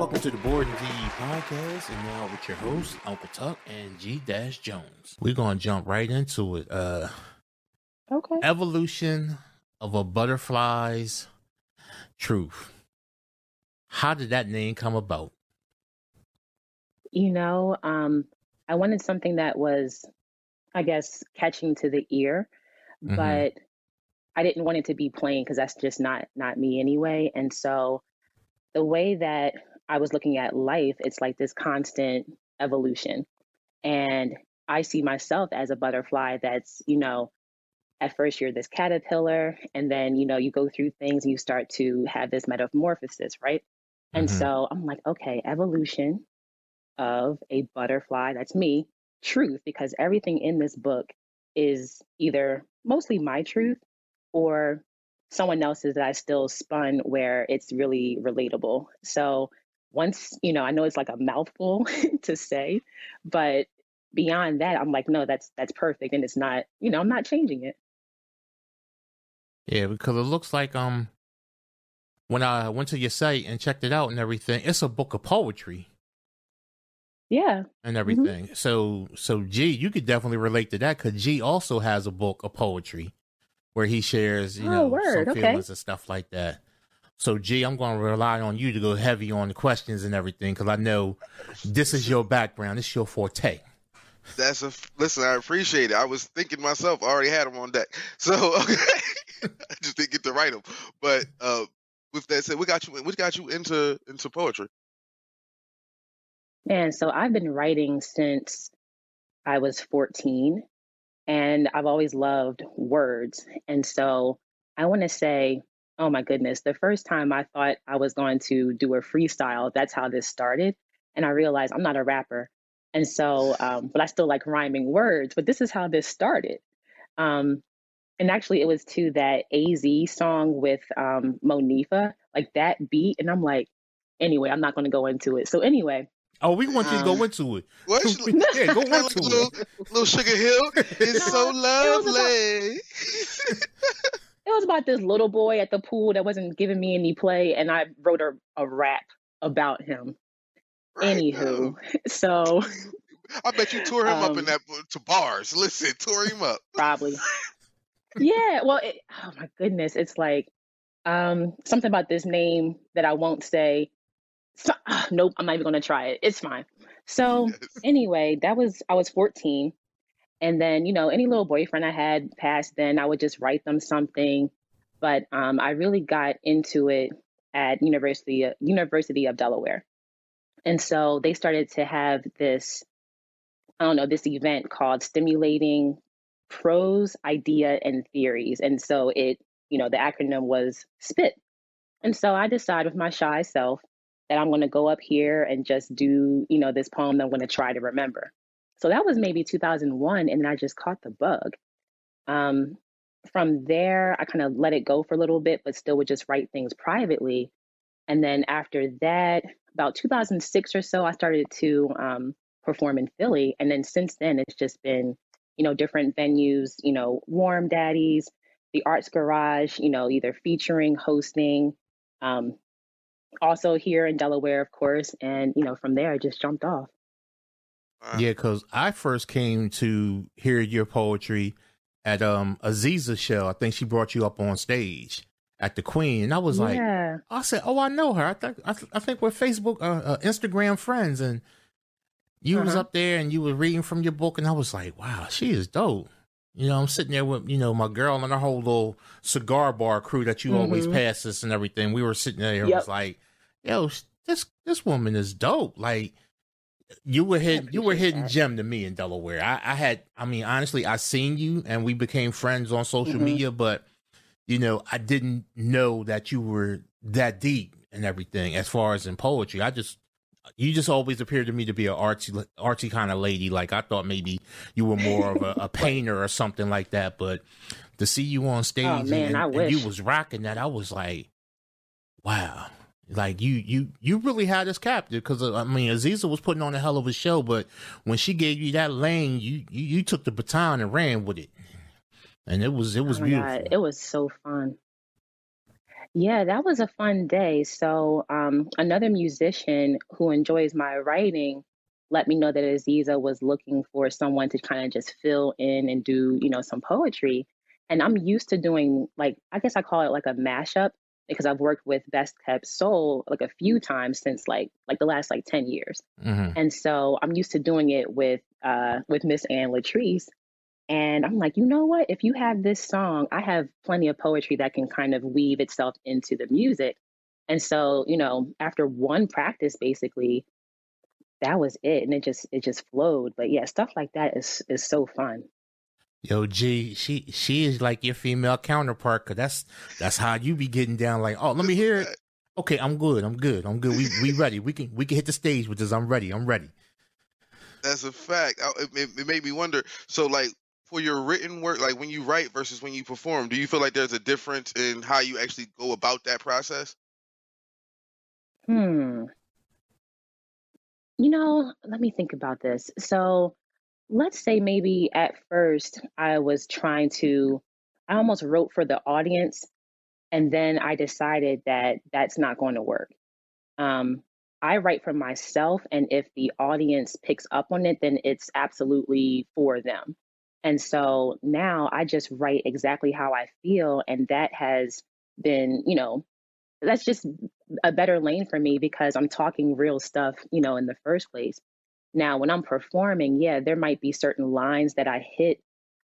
Welcome to the Board and podcast, and now with your hosts, Uncle Tuck and G Dash Jones. We're gonna jump right into it. Uh, Okay. evolution of a butterfly's truth. How did that name come about? You know, um, I wanted something that was, I guess, catching to the ear, Mhm. but I didn't want it to be plain because that's just not not me anyway. And so the way that I was looking at life, it's like this constant evolution. And I see myself as a butterfly that's, you know, at first you're this caterpillar, and then, you know, you go through things and you start to have this metamorphosis, right? And Mhm. so I'm like, okay, evolution of a butterfly, that's me, truth, because everything in this book is either mostly my truth or someone else's that I still spun where it's really relatable. So once, you know, I know it's like a mouthful to say, but beyond that, I'm like, no, that's that's perfect. And it's not, you know, I'm not changing it. Yeah, because it looks like um, when I went to your site and checked it out and everything, it's a book of poetry Yeah. and everything. So, so G, you could definitely relate to that because G also has a book of poetry where he shares, you Oh, know, word, some okay. feelings and stuff like that. So, G, I'm going to rely on you to go heavy on the questions and everything because I know this is your background, this is your forte. That's a listen. I appreciate it. I was thinking myself. I already had them on deck, so okay. I just didn't get to write them. But uh, with that said, what got you? What got you into into poetry? And so I've been writing since I was 14, and I've always loved words. And so I want to say, oh my goodness, the first time I thought I was going to do a freestyle, that's how this started. And I realized I'm not a rapper. And so, um, but I still like rhyming words, but this is how this started. Um, and actually, it was to that AZ song with um, Monifa, like that beat. And I'm like, anyway, I'm not going to go into it. So, anyway, Oh, we want you to go Um, into it. What? yeah, go into little, it. little Sugar Hill. It's so was about- lovely. It was about this little boy at the pool that wasn't giving me any play, and I wrote a, a rap about him. Right, Anywho, uh, so I bet you tore him up in Um, that to bars. Listen, tore him up. probably, yeah. Well, it, oh my goodness, it's like um, something about this name that I won't say. So, ah, nope, I'm not even gonna try it. It's fine. So Yes. anyway, that was I was 14, and then you know any little boyfriend I had past then, I would just write them something. But um, I really got into it at University University of Delaware, and so they started to have this I don't know this event called Stimulating Prose, Idea, and Theories, and so it you know the acronym was SPIT, and so I decided with my shy self that I'm going to go up here and just do, you know, this poem that I'm going to try to remember. So that was maybe 2001, and then I just caught the bug. Um, from there, I kind of let it go for a little bit, but still would just write things privately. And then after that, about 2006 or so, I started to um, perform in Philly. And then since then, it's just been, you know, different venues, you know, Warm Daddies, the Arts Garage, you know, either featuring, hosting, um, also here in Delaware, of course. And, you know, from there, I just jumped off. Wow. Yeah, because I first came to hear your poetry at um Aziza's show. I think she brought you up on stage at the Queen, and I was like, yeah. I said, "Oh, I know her. I think I, th- I think we're Facebook, uh, uh, Instagram friends." And you was Uh-huh. up there, and you were reading from your book, and I was like, "Wow, she is dope." You know, I'm sitting there with you know my girl and our whole little cigar bar crew that you always Mhm. pass us and everything. We were sitting there and Yep. was like, "Yo, this this woman is dope." Like you were hidden, you were hidden that. gem to me in Delaware. I, I had, I mean, honestly, I seen you and we became friends on social Mhm. media, but you know, I didn't know that you were that deep and everything as far as in poetry. I just, you just always appeared to me to be an artsy, artsy kind of lady. Like I thought maybe you were more of a, a painter or something like that. But to see you on stage Oh, man, and, and you was rocking that, I was like, wow. Like you, you, you really had us captive because I mean, Aziza was putting on a hell of a show, but when she gave you that lane, you, you, you took the baton and ran with it, and it was, it was oh beautiful. God, it was so fun. Yeah, that was a fun day. So, um, another musician who enjoys my writing let me know that Aziza was looking for someone to kind of just fill in and do, you know, some poetry. And I'm used to doing like I guess I call it like a mashup because I've worked with Best Kept Soul like a few times since like like the last like 10 years. Mm-hmm. And so I'm used to doing it with uh with Miss Anne Latrice. And I'm like, you know what? If you have this song, I have plenty of poetry that can kind of weave itself into the music. And so, you know, after one practice, basically, that was it. And it just it just flowed. But yeah, stuff like that is is so fun. Yo, G, she she is like your female counterpart, cause that's that's how you be getting down. Like, oh, let me hear it. Okay, I'm good. I'm good. I'm good. We we ready. We can we can hit the stage with this. I'm ready. I'm ready. That's a fact. I, it, it made me wonder. So, like, for your written work, like when you write versus when you perform, do you feel like there's a difference in how you actually go about that process? Hmm. You know, let me think about this. So, let's say maybe at first I was trying to, I almost wrote for the audience, and then I decided that that's not going to work. Um, I write for myself, and if the audience picks up on it, then it's absolutely for them. And so now I just write exactly how I feel. And that has been, you know, that's just a better lane for me because I'm talking real stuff, you know, in the first place. Now, when I'm performing, yeah, there might be certain lines that I hit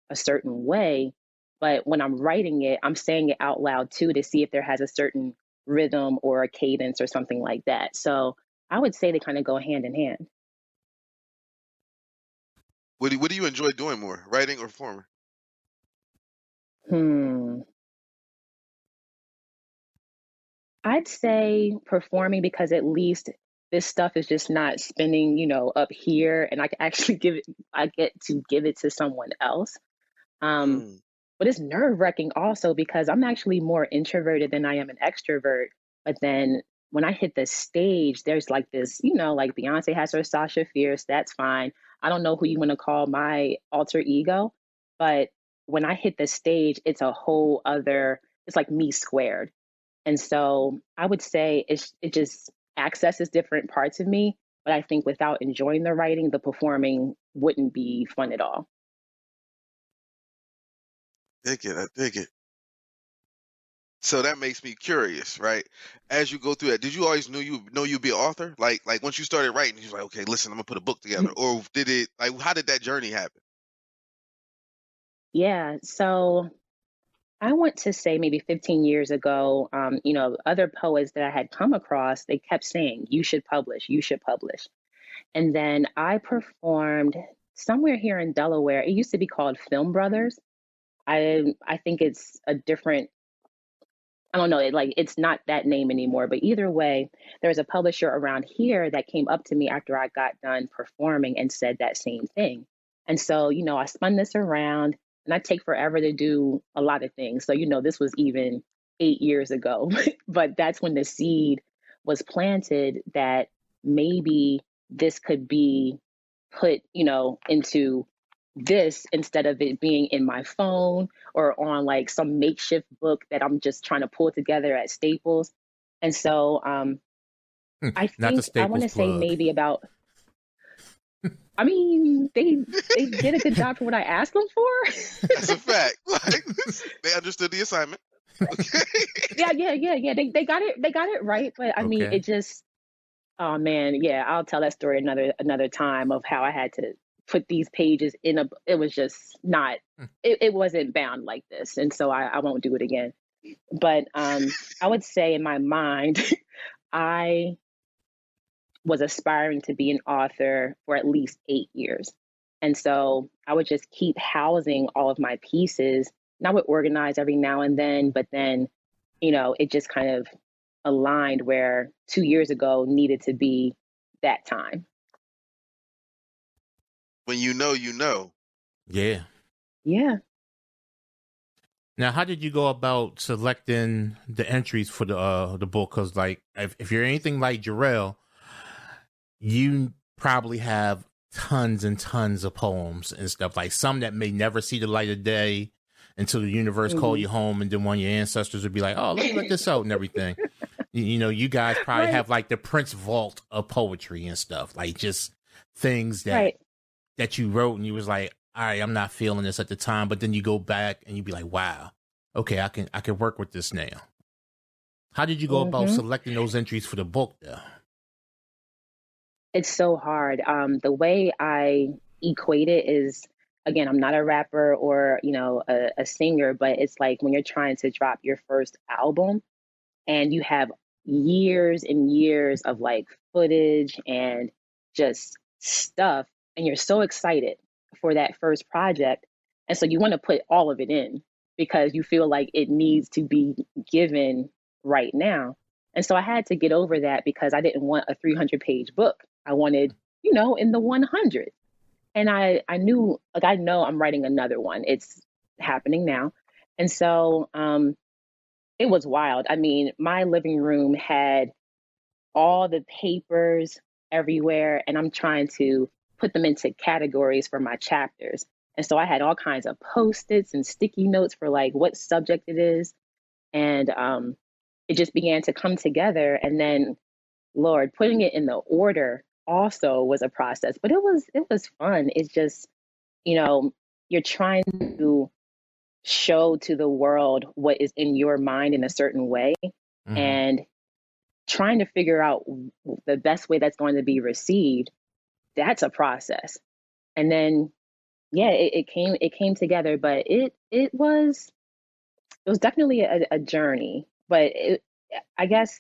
a certain way, but when I'm writing it, I'm saying it out loud too to see if there has a certain rhythm or a cadence or something like that. So I would say they kind of go hand in hand. What do, what do you enjoy doing more, writing or performing? Hmm. I'd say performing because at least this stuff is just not spinning, you know, up here, and I can actually give it. I get to give it to someone else. Um, Mm. but it's nerve wracking also because I'm actually more introverted than I am an extrovert. But then when I hit the stage, there's like this, you know, like Beyonce has her Sasha Fierce. That's fine. I don't know who you want to call my alter ego, but when I hit the stage, it's a whole other. It's like me squared. And so I would say it's it just accesses different parts of me. But I think without enjoying the writing, the performing wouldn't be fun at all. Dig it. I dig it. So that makes me curious, right? As you go through that, did you always knew you know you'd be an author? Like like once you started writing, you was like, okay, listen, I'm gonna put a book together, or did it like how did that journey happen? Yeah. So I want to say maybe 15 years ago, um, you know, other poets that I had come across, they kept saying, you should publish, you should publish. And then I performed somewhere here in Delaware. It used to be called Film Brothers. I I think it's a different I don't know, it, like it's not that name anymore. But either way, there's a publisher around here that came up to me after I got done performing and said that same thing. And so, you know, I spun this around and I take forever to do a lot of things. So, you know, this was even eight years ago, but that's when the seed was planted that maybe this could be put, you know, into this instead of it being in my phone or on like some makeshift book that I'm just trying to pull together at Staples. And so um Hmm, I think I want to say maybe about I mean, they they did a good job for what I asked them for. That's a fact. Like they understood the assignment. Okay. yeah, yeah, yeah, yeah. They they got it they got it right, but I mean it just oh man, yeah, I'll tell that story another another time of how I had to put these pages in a it was just not Hmm. it, it wasn't bound like this. And so I, I won't do it again. But um I would say in my mind, I was aspiring to be an author for at least eight years. And so I would just keep housing all of my pieces. And I would organize every now and then, but then, you know, it just kind of aligned where two years ago needed to be that time. When you know, you know. Yeah. Yeah. Now, how did you go about selecting the entries for the uh the book? Because like, if, if you're anything like Jarrell, you probably have tons and tons of poems and stuff like some that may never see the light of day, until the universe Mhm. call you home, and then one of your ancestors would be like, "Oh, let me let this out" and everything. you, you know, you guys probably Right. have like the Prince vault of poetry and stuff, like just things that Right. that you wrote, and you was like, "All right, I'm not feeling this at the time," but then you go back and you be like, "Wow, okay, I can I can work with this now." How did you go about Mhm. selecting those entries for the book, though? It's so hard. Um, the way I equate it is, again, I'm not a rapper or, you know, a, a singer, but it's like when you're trying to drop your first album and you have years and years of like footage and just stuff, and you're so excited for that first project. And so you want to put all of it in because you feel like it needs to be given right now. And so I had to get over that because I didn't want a 300 page book. I wanted, you know, in the 100. And I, I knew, like, I know I'm writing another one. It's happening now. And so um, it was wild. I mean, my living room had all the papers everywhere, and I'm trying to put them into categories for my chapters. And so I had all kinds of post its and sticky notes for like what subject it is. And um, it just began to come together. And then, Lord, putting it in the order also was a process, but it was it was fun. It's just, you know, you're trying to show to the world what is in your mind in a certain way Mhm. and trying to figure out the best way that's going to be received that's a process and then yeah it, it came it came together but it it was it was definitely a, a journey but it, i guess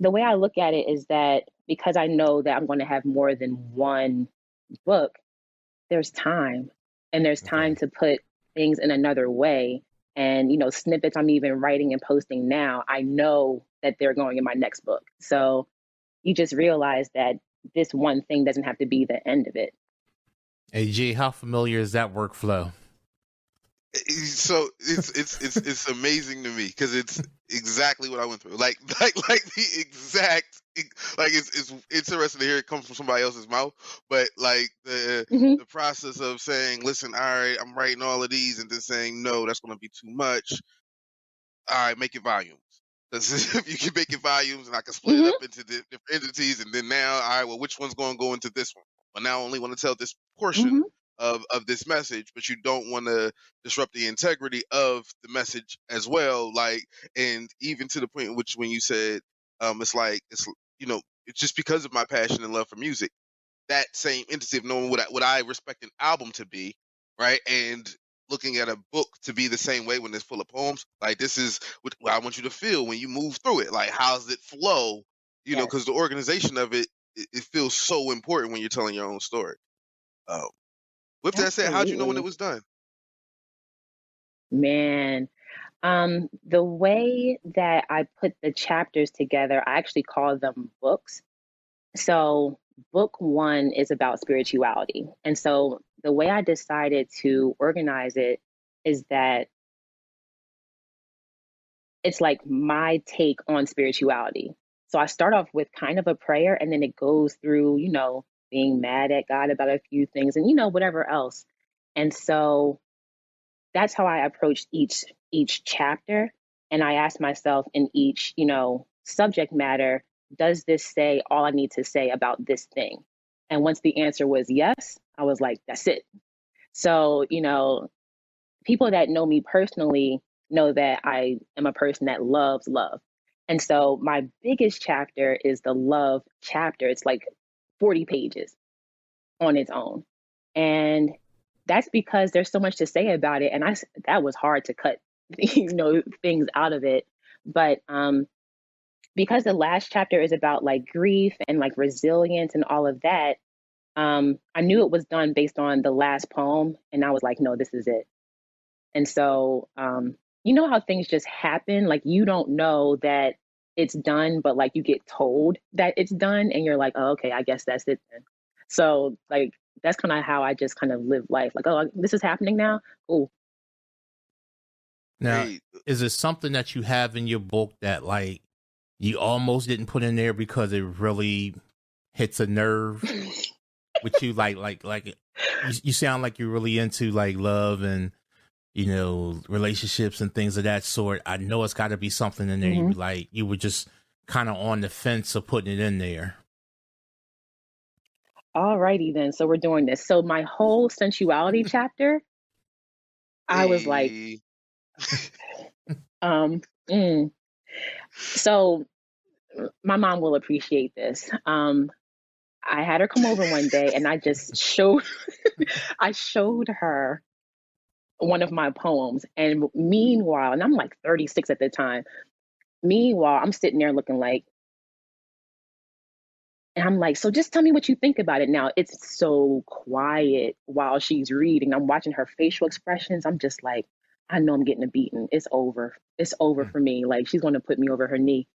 the way i look at it is that because i know that i'm going to have more than one book there's time and there's time mm-hmm. to put things in another way. And you know snippets i'm even writing and posting now i know that they're going in my next book. So you just realize that this one thing doesn't have to be the end of it. Hey, G, how familiar is that workflow? So it's it's it's it's amazing to me because it's exactly what I went through. Like like like the exact like it's it's interesting to hear it come from somebody else's mouth, but like the Mhm. the process of saying, "Listen, all right, I'm writing all of these," and then saying, "No, that's going to be too much." All right, make it volumes. Because if you can make it volumes, and I can split it up into di- different entities, and then now, all right, well, which one's going to go into this one? But now I only want to tell this portion Mhm. Of of this message, but you don't want to disrupt the integrity of the message as well. Like, and even to the point in which when you said, um, it's like it's you know, it's just because of my passion and love for music. That same entity of knowing what I, what I respect an album to be, right, and looking at a book to be the same way when it's full of poems. Like this is what, I want you to feel when you move through it. Like how does it flow? You know, because the organization of it, it, it feels so important when you're telling your own story. Um, with that said, how'd you know when it Absolutely. was done? Man, um, the way that I put the chapters together, I actually call them books. So, book one is about spirituality. And so, the way I decided to organize it is that it's like my take on spirituality. So, I start off with kind of a prayer and then it goes through, you know, being mad at God about a few things and, you know, whatever else. And so, that's how I approached each each chapter and I asked myself in each, you know, subject matter, does this say all I need to say about this thing? And once the answer was yes, I was like, that's it. So, you know, people that know me personally know that I am a person that loves love. And so my biggest chapter is the love chapter. It's like 40 pages on its own. And that's because there's so much to say about it. And I, that was hard to cut you know things out of it. But um because the last chapter is about like grief and like resilience and all of that um I knew it was done based on the last poem. And I was like no this is it. And so um you know how things just happen? Like you don't know that it's done but like you get told that it's done and you're like oh okay I guess that's it then so like that's kind of how I just kind of live life. Like, oh, this is happening now. Cool. Now, Hey, uh is it something that you have in your book that like you almost didn't put in there because it really hits a nerve with you? Like, like, like you, you sound like you're really into like love and you know, relationships and things of that sort. I know it's got to be something in there. Mhm. You like you were just kind of on the fence of putting it in there. Alrighty then. So we're doing this. So my whole sensuality chapter, I was like, um, mm. so my mom will appreciate this. Um, I had her come over one day and I just showed I showed her one of my poems. And meanwhile, and I'm like 36 at the time. Meanwhile, I'm sitting there looking like, and I'm like, so just tell me what you think about it. Now it's so quiet while she's reading. I'm watching her facial expressions. I'm just like, I know I'm getting a beating. It's over. It's over Mm. for me. Like she's going to put me over her knee.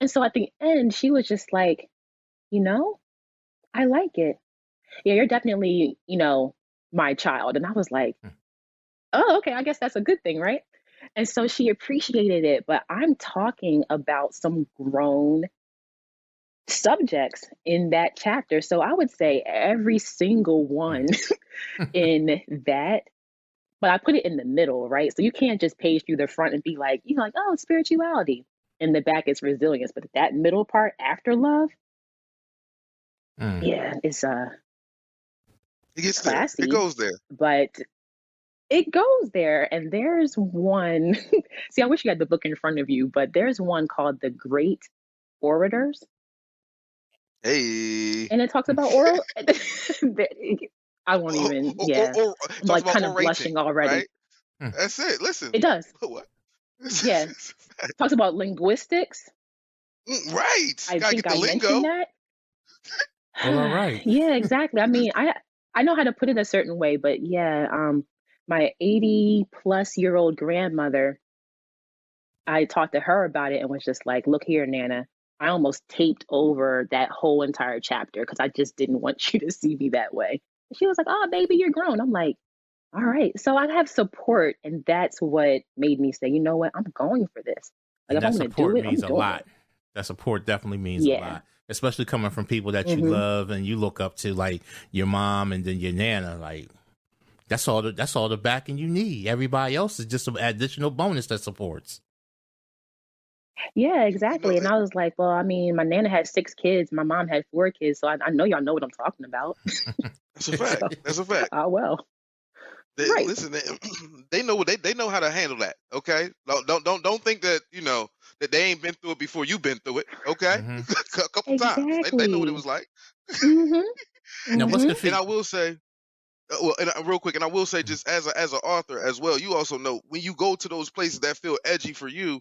And so at the end, she was just like, you know, I like it. Yeah, you're definitely, you know, my child. And I was like, Mm. Oh, okay, I guess that's a good thing, right? And so she appreciated it. But I'm talking about some grown subjects in that chapter. So I would say every single one in that, but I put it in the middle, right? So you can't just page through the front and be like, you know, like, oh, spirituality. In the back is resilience. But that middle part after love, Mm. yeah, it's uh It gets there. Classy. It goes there. but it goes there and there's one see i wish you had the book in front of you but there's one called the great orators Hey. and it talks about oral i won't even Or- or- yeah or- or- i'm like kind of blushing already right? Hmm. That's it. Listen. it does What? Yeah. talks about linguistics Mm, right. i Gotta think i lingo. mentioned that Well, all right. yeah exactly i mean i i know how to put it a certain way but yeah um my 80 plus year old grandmother i talked to her about it and was just like look here nana i almost taped over that whole entire chapter because i just didn't want you to see me that way she was like oh baby you're grown i'm like all right so i have support and that's what made me say you know what i'm going for this like And that i'm going to support do it means i'm a lot. it That support definitely means a Yeah. lot, especially coming from people that you Mhm. love and you look up to, like your mom and then your nana. Like that's all. The, that's all the backing you need. Everybody else is just an additional bonus that supports. Yeah, exactly. and I was like, well, I mean, my nana had six kids, my mom had four kids, so I, I know y'all know what I'm talking about. That's a fact. That's a fact. Oh well. They, Right. Listen, they, they know what they they know how to handle that. Okay, don't don't don't don't think that you know that they ain't been through it before you've been through it. Okay, Mhm. a couple times. They, they know what it was like. Mm-hmm. Now, what's the And? I will say, well, and uh, real quick, and I will Mm-hmm. say, just as a, as an author as well, you also know when you go to those places that feel edgy for you,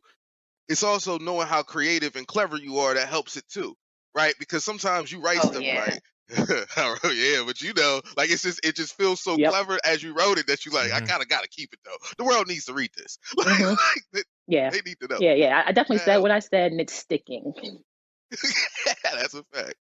it's also knowing how creative and clever you are that helps it too, right? Because sometimes you write Oh, stuff yeah. like. yeah, but you know, like it's just it just feels so Yep. clever as you wrote it that you like. I Mhm. kind of gotta keep it though. The world needs to read this. Like, Mhm. like, they, Yeah. they need to know. Yeah, yeah. I, I definitely Yeah. said what I said and it's sticking. That's a fact.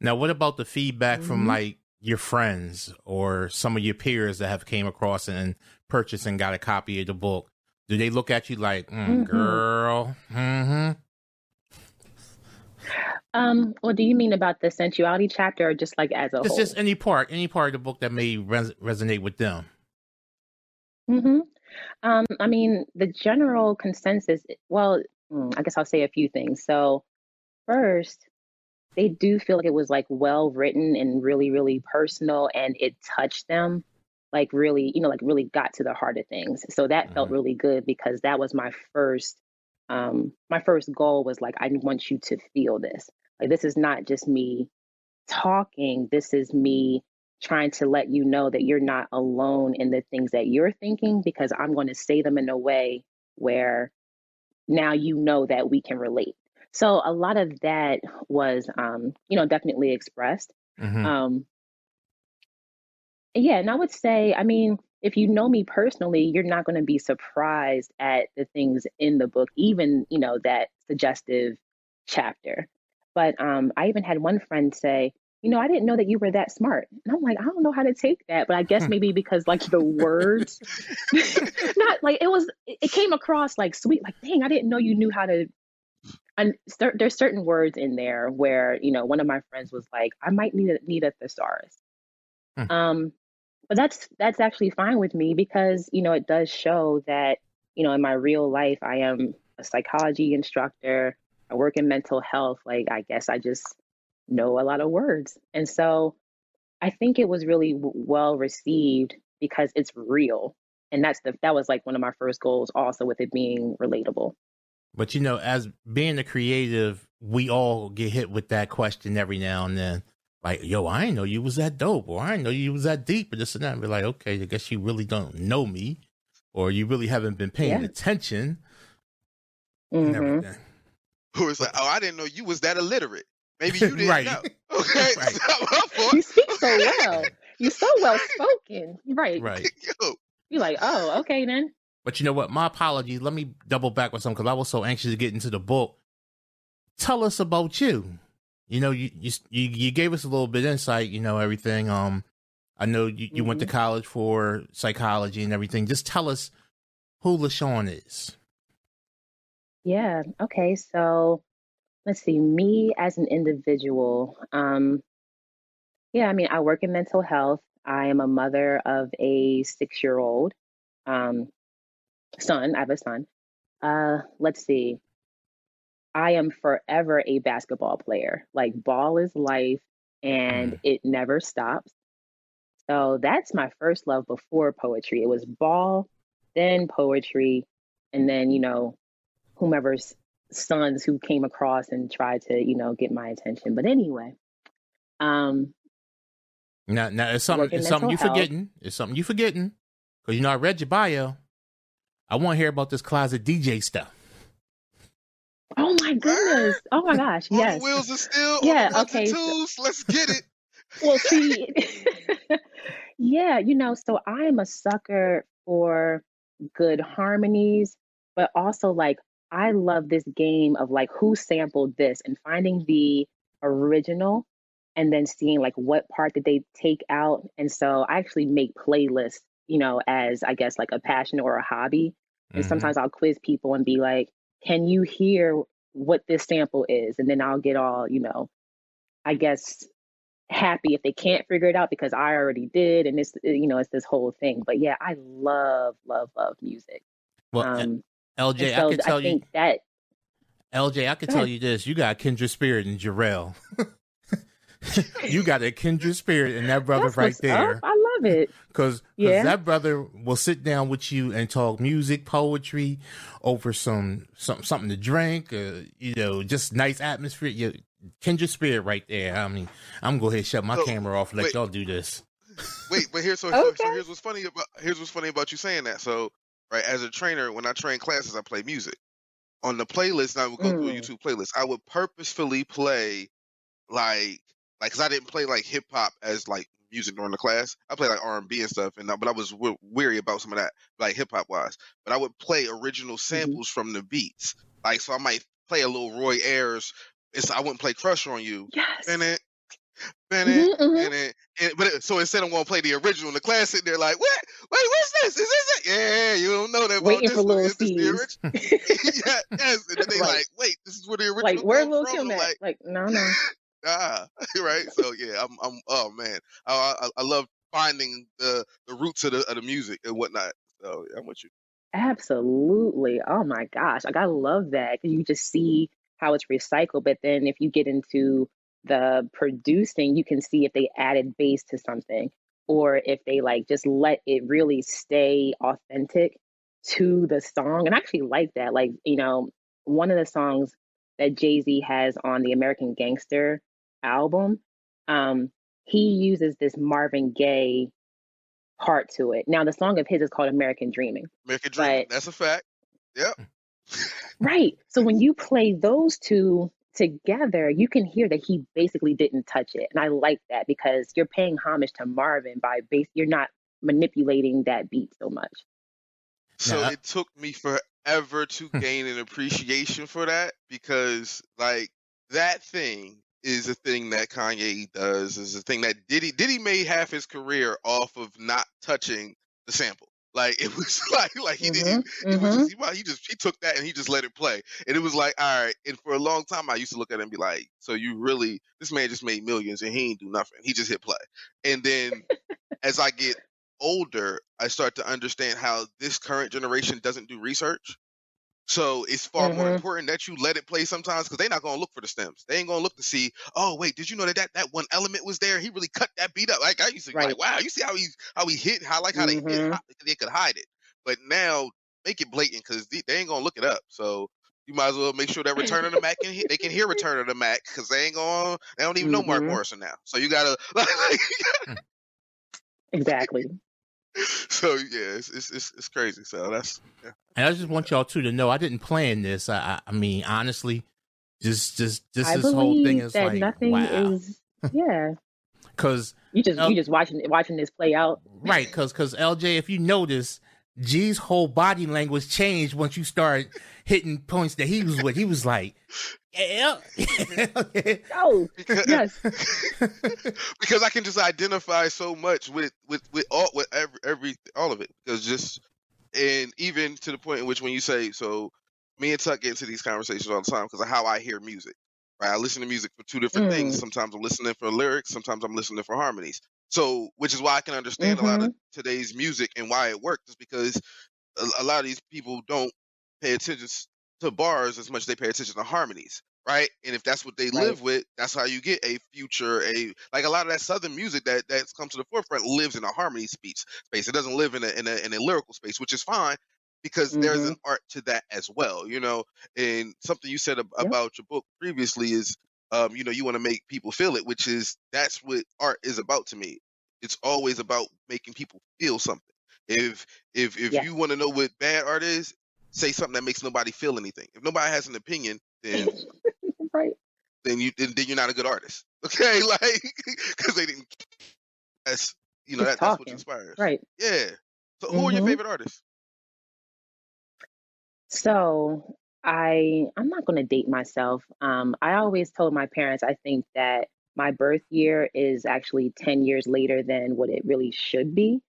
Now, what about the feedback from Mhm. like your friends or some of your peers that have came across and purchased and got a copy of the book? Do they look at you like, mm, Mhm. girl? Mm-hmm. Um, well, do you mean about the sensuality chapter or just like as a It's whole? just any part, any part of the book that may res- resonate with them. Mm-hmm. Um, I mean, the general consensus, well, mm, I guess I'll say a few things. So, first, they do feel like it was like well written and really, really personal, and it touched them, like really, you know, like really got to the heart of things. So that felt Mhm. really good because that was my first, um, my first goal was like, I want you to feel this. Like, this is not just me talking. This is me trying to let you know that you're not alone in the things that you're thinking because I'm going to say them in a way where now you know that we can relate. So a lot of that was, um, you know, definitely expressed. hmm Um, yeah, and I would say, I mean, if you know me personally, you're not going to be surprised at the things in the book, even, you know, that suggestive chapter. But um, I even had one friend say, you know, I didn't know that you were that smart. And I'm like, I don't know how to take that, but I guess maybe because like the words, not like it was, it came across like sweet, like, dang, I didn't know you knew how to. And cer- there's certain words in there where, you know, one of my friends was like, I might need a, need a thesaurus. Hmm. Um, but that's that's actually fine with me because you know it does show that you know in my real life I am a psychology instructor. I work in mental health. Like I guess I just know a lot of words, and so I think it was really w- well received because it's real, and that's the that was like one of my first goals also with it being relatable. But you know, as being a creative, we all get hit with that question every now and then. Like, yo, I didn't know you was that dope, or I didn't know you was that deep, or this and that. And be like, okay, I guess you really don't know me, or you really haven't been paying Yeah. attention and hmm everything. Who was like, oh, I didn't know you was that illiterate. Maybe you didn't Right. know. Okay, Right. it's not my fault. You speak so well. You're so well spoken. Right. Right. Yo, You're like, oh, okay then. But you know what? My apologies. Let me double back with something because I was so anxious to get into the book. Tell us about you. You know, you you you, gave us a little bit insight. You know everything. Um, I know you, you went to college for psychology and everything. Just tell us who LaShawn is. Yeah. Okay. So let's see. Me as an individual. Um, yeah, I mean, I work in mental health. I am a mother of a six-year-old um, son. I have a son. Uh, let's see. I am forever a basketball player. Like ball is life and Mm. it never stops. So that's my first love before poetry. It was ball, then poetry, and then, you know, whomever's sons who came across and tried to, you know, get my attention. But anyway, um, Now, now it's something. It's something you mental health. forgetting. It's something you forgetting because you know I read your bio. I want to hear about this closet DJ stuff. oh my goodness. Oh my gosh. all Yes. the wheels are still Yeah, on okay, and so- twos. Let's get it. Well, see, yeah, you know, so I am a sucker for good harmonies, but also like I love this game of like who sampled this and finding the original and then seeing like what part did they take out. And so I actually make playlists, you know, as I guess like a passion or a hobby. And Mhm. sometimes I'll quiz people and be like, can you hear what this sample is? And then I'll get all, you know, I guess happy if they can't figure it out because I already did. And it's, you know, it's this whole thing. But yeah, I love, love, love music. Well, Um, LJ, so I can tell I you, that, LJ, I can tell you this: you got kindred spirit in Jarrell. you got a kindred spirit in that brother that's right there. up. I love it. Because Yeah. that brother will sit down with you and talk music, poetry, over some, some something to drink, uh, you know, just nice atmosphere. You kindred spirit right there. I mean, I'm gonna go ahead and shut my So, camera off let wait. y'all do this. Wait, but here's so, so, so here's what's funny about here's what's funny about you saying that. So, right, as a trainer, when I train classes, I play music. On the playlist, and I would go through a Mm. YouTube playlist. I would purposefully play like like because I didn't play like hip hop as like music during the class. I played like R and B and stuff, and uh, but I was w- weary about some of that, like hip hop wise. But I would play original Mm-hmm. samples from the beats. Like so, I might play a little Roy Ayers. It's I wouldn't play Crush on You. Yes. Bennett, Bennett, Mhm, mhm. Bennett. And, but it, so instead, I'm gonna play the original. And the class sitting there like, what? Wait, what's this? Is this it? Yeah, you don't know that. Waiting this for. Lil Is this the Steve's. original? yeah, yes. And then they Right. like, wait, this is where the original Like, where Lil? Kim at? like, Like, no, no. ah, right. So yeah, I'm, I'm. Oh man, I, I, I love finding the the roots of the of the music and whatnot. So yeah, I'm with you. Absolutely. Oh my gosh. Like I love that because you just see how it's recycled. But then if you get into the producing, you can see if they added bass to something or if they like just let it really stay authentic to the song. And I actually like that. Like, you know, one of the songs that Jay-Z has on the American Gangster album, um, he uses this Marvin Gaye part to it. Now the song of his is called American Dreaming. American Dream. But- That's a fact. Yep. Right. So when you play those two together, you can hear that he basically didn't touch it. And I like that because you're paying homage to Marvin by base you're not manipulating that beat so much. So Now, I- it took me forever to gain an appreciation for that because like that thing is a thing that Kanye does is a thing that Diddy Diddy made half his career off of not touching the sample. Like it was like like he didn't Mhm, it was mhm. just, he, well, he just he took that and he just let it play. And it was like, all right. And for a long time I used to look at him and be like, so you really this man just made millions and he ain't do nothing. He just hit play. And then as I get older, I start to understand how this current generation doesn't do research. So it's far more Mm-hmm. important that you let it play sometimes because they're not gonna look for the stems. They ain't gonna look to see, oh wait, did you know that that, that one element was there? He really cut that beat up. Like I used to be Right. like, wow, you see how he how he hit, how I like how they Mhm. did, how they could hide it. But now make it blatant because they, they ain't gonna look it up. So you might as well make sure that Return of the Mack can he- they can hear Return of the Mack because they ain't going they don't even know Mark Mhm. Morrison now. So you gotta like, Exactly. So yeah, it's, it's it's it's crazy. So that's yeah. And I just want y'all two to know I didn't plan this. I, I, I mean, honestly, just, just, just I this whole thing is that like, nothing wow. is. Yeah, Because you just Oh. you just watching watching this play out. right, because because LJ, if you notice, G's whole body language changed once you start hitting points that he was with. He was like, yeah, Oh, because yes. because I can just identify so much with with with all with every every all of it because just and even to the point in which when you say so me and Tuck get into these conversations all the time because of how I hear music right I listen to music for two different things Mm. sometimes I'm listening for lyrics sometimes I'm listening for harmonies so which is why I can understand a lot of today's music and why it works is because a, a lot of these people don't pay attention to bars as much as they pay attention to harmonies right and if that's what they Right. live with that's how you get a future a like a lot of that southern music that that's come to the forefront lives in a harmony speech space it doesn't live in a in a, in a lyrical space which is fine because there's Mhm. an art to that as well you know and something you said ab- Yep. about your book previously is um you know you want to make people feel it which is that's what art is about to me it's always about making people feel something if if if Yes. you want to know what bad art is say something that makes nobody feel anything if nobody has an opinion then right. then you then, then you're not a good artist okay like because they didn't that's you know that, that's what inspires Right. yeah so who are your Mhm. favorite artists So I I'm not going to date myself. Um, I always told my parents I think that my birth year is actually 10 years later than what it really should be.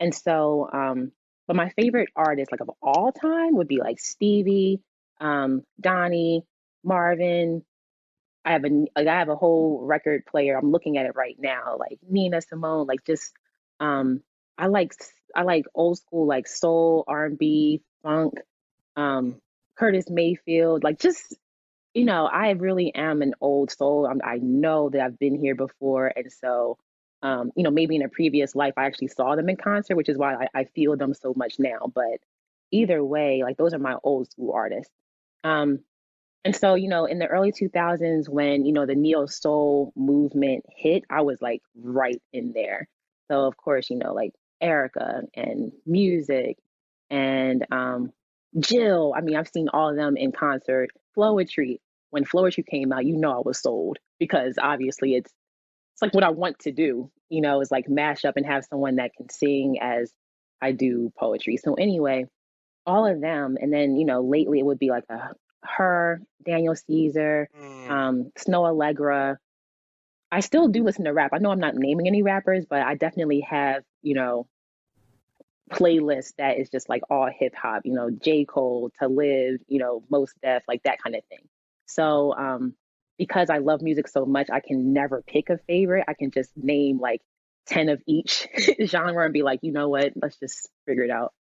And so, um, but my favorite artist, like of all time, would be like Stevie, um, Donny, Marvin. I have a like I have a whole record player. I'm looking at it right now, like Nina Simone, like just um, I like I like old school like soul, R&B, funk um, Curtis Mayfield, like just you know, I really am an old soul. I'm, I know that I've been here before, and so um, you know, maybe in a previous life I actually saw them in concert, which is why I, I feel them so much now. But either way, like those are my old school artists. Um, and so you know, in the early 2000s, when you know the neo soul movement hit, I was like right in there. So of course, you know, like Erykah and music and um, Jill. I mean, I've seen all of them in concert. Flowetry. When Flowetry came out, you know I was sold because obviously it's it's like what I want to do. You know, is like mash up and have someone that can sing as I do poetry. So anyway, all of them, and then you know, lately it would be like a H.E.R., Daniel Caesar, Mm, um, Snoh Aalegra. I still do listen to rap. I know I'm not naming any rappers, but I definitely have, you know, playlist that is just like all hip hop, you know, J. Cole, Talib, you know, Mos Def, like that kind of thing. So um because I love music so much, I can never pick a favorite. I can just name like 10 of each genre and be like, you know what, let's just figure it out.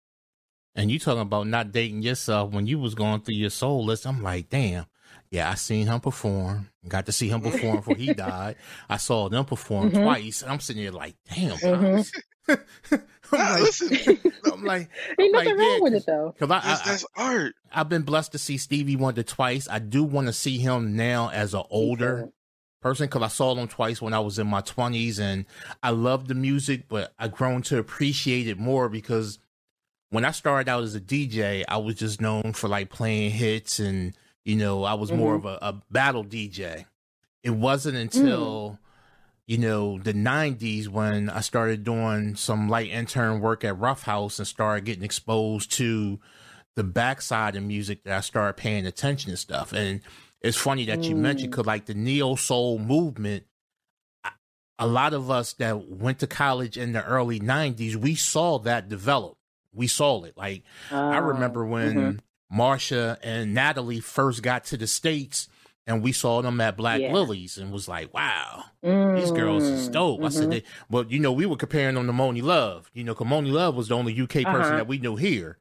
And you talking about not dating yourself when you was going through your soul list. I'm like, damn. Yeah, I seen him perform. Got to see him perform before he died. I saw them perform Mhm. twice. And I'm sitting there like, damn. Mhm. Pops. I'm like, listen I'm like, Ain't like, nothing yeah, wrong with 'cause- it though. cause I, that's, I, that's art I, I've been blessed to see Stevie Wonder twice. I do want to see him now as an older person because I saw them twice when I was in my 20s and I love the music, but I've grown to appreciate it more because when I started out as a DJ, I was just known for like playing hits and, you know, I was more mm-hmm. of a, a battle DJ. It wasn't mm. until, you know, the 90s when I started doing some light intern work at Ruffhouse and started getting exposed to the backside of music that I started paying attention to stuff. And it's funny that you mentioned because like the neo soul movement, a lot of us that went to college in the early '90s, we saw that develop. We saw it. Like I Oh, remember when mhm. Marsha and Natalie first got to the states. And we saw them at Black Yeah. Lilies and was like, wow, these girls is Mm, dope. I said, mhm. they, but you know, we were comparing them to Monie Love. You know, 'cause Monie Love was the only UK person Uh-huh. that we knew here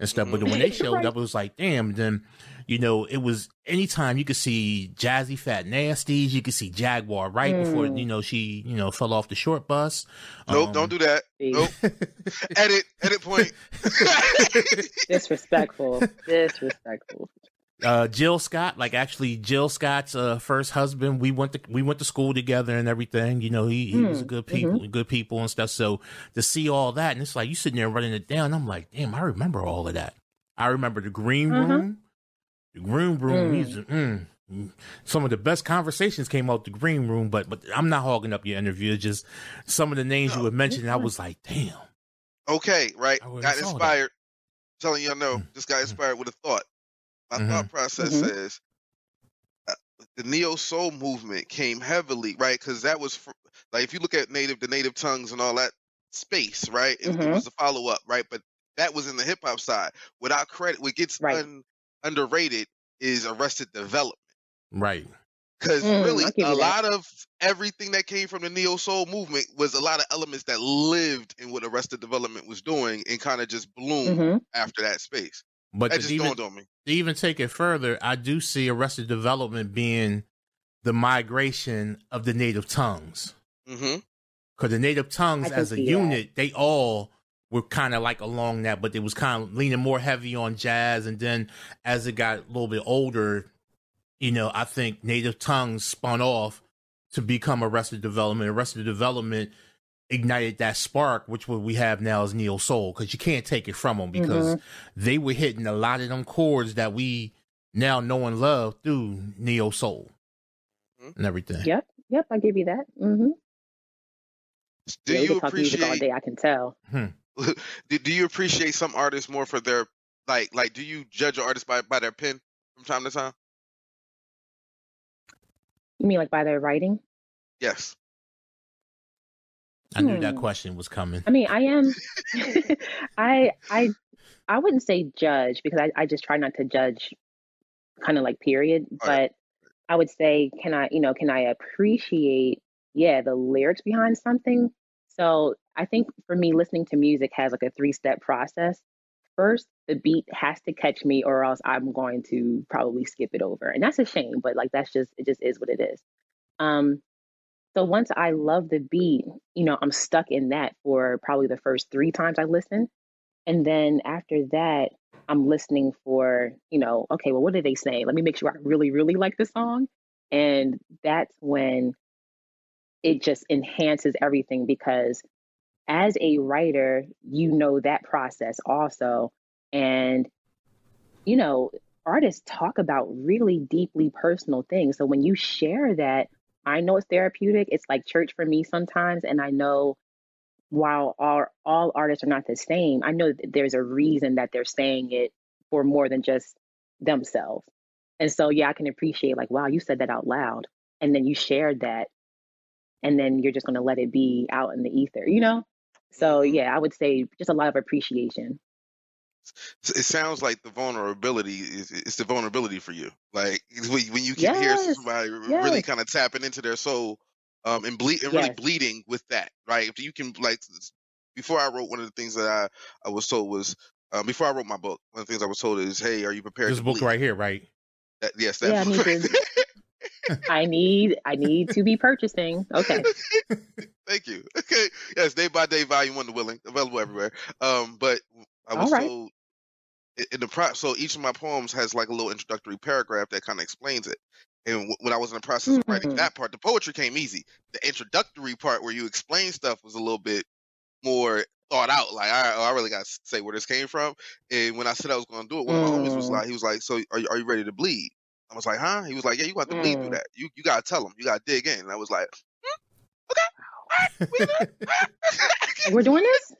and stuff. But when they showed Right. up, it was like, damn. Then, you know, it was anytime you could see Jazzyfatnastees, you could see Jaguar right before Mm. you know she you know fell off the short bus. Nope, Um, don't do that. Nope. Edit, edit point. Disrespectful. Disrespectful. Uh Jill Scott, like actually Jill Scott's uh, first husband, we went to we went to school together and everything. You know, he, he was a Hmm, good people, good people and stuff. So to see all that, and it's like you sitting there running it down. I'm like, damn, I remember all of that. I remember the green Uh-huh. room, the green room. Mm. He's, mm, mm. some of the best conversations came out the green room, but but I'm not hogging up your interview. It's just some of the names you No, were mentioning. I was like, damn. Okay, right. I Got saw that. inspired. Telling y'all no, Mm. just got inspired with a thought. My Mhm. thought process Mhm. says uh, the neo soul movement came heavily, right? Because that was fr- like if you look at native, the native tongues and all that space, right? It, it Mhm. was a follow up, right? But that was in the hip hop side. Without credit, what gets Right. un, underrated is Arrested Development. Right. Because Mm, really, a you that. lot of everything that came from the neo soul movement was a lot of elements that lived in what Arrested Development was doing and kind of just bloomed hmm after that space. But That to just even, dawned on me. to even take it further, I do see Arrested Development being the migration of the native tongues. hmm Because the native tongues as a see that. unit, they all were kind of like along that, but it was kind of leaning more heavy on jazz. And then as it got a little bit older, you know, I think native tongues spun off to become Arrested Development. Arrested Development ignited that spark, which what we have now is neo soul. Because you can't take it from them because they were hitting a lot of them chords that we now know and love through neo soul Mhm. and everything. Yep. Yep. I give you that. Mm-hmm. Do yeah, you could talk music all appreciate day. I can tell. do, do you appreciate some artists more for their like like do you judge an artist by, by their pen from time to time? You mean like by their writing? Yes. I knew that Hmm. question was coming. I mean, I am. I I I wouldn't say judge because I, I just try not to judge, kind of like period. All right. But I would say, can I, you know, can I appreciate, yeah, the lyrics behind something? So I think for me, listening to music has like a three step process. First, the beat has to catch me, or else I'm going to probably skip it over, and that's a shame. But like that's just it just is what it is. Um, so once I love the beat, you know, I'm stuck in that for probably the first three times I listen. And then after that, I'm listening for, you know, okay, well, what did they say? Let me make sure I really, really like the song. And that's when it just enhances everything because as a writer, you know that process also. And, you know, artists talk about really deeply personal things. So when you share that, I know it's therapeutic. It's like church for me sometimes. And I know while all, all artists are not the same, I know that there's a reason that they're saying it for more than just themselves. And so, yeah, I can appreciate, like, wow, you said that out loud. And then you shared that. And then you're just going to let it be out in the ether, you know? So, Mhm. yeah, I would say just a lot of appreciation. S- It sounds like the vulnerability is it's the vulnerability for you. Like when, when you can hear somebody r- really kind of tapping into their soul, um, and bleed and really bleeding with that, right? If you can like before I wrote one of the things that I I was told was um, before I wrote my book, one of the things I was told is, "Hey, are you prepared This to book bleed?" right here, right? That, yes, that Yeah, I need right to- I need, I need to be purchasing. Okay. Thank you. Okay. Yes, day by day, volume one, the willing, available everywhere. Um, but I All was right. told in the pro so each of my poems has like a little introductory paragraph that kind of explains it. And w- when I was in the process of writing Mhm. that part, the poetry came easy. The introductory part where you explain stuff was a little bit more thought out. Like I, I really got to say where this came from. And when I said I was going to do it, one of my homies was Mm. like, he was like, "So are you, are you ready to bleed?" I was like, "Huh?" He was like, "Yeah, you got to bleed through Mm. that. You you got to tell them. You got to dig in." And I was like, Like, we're doing this?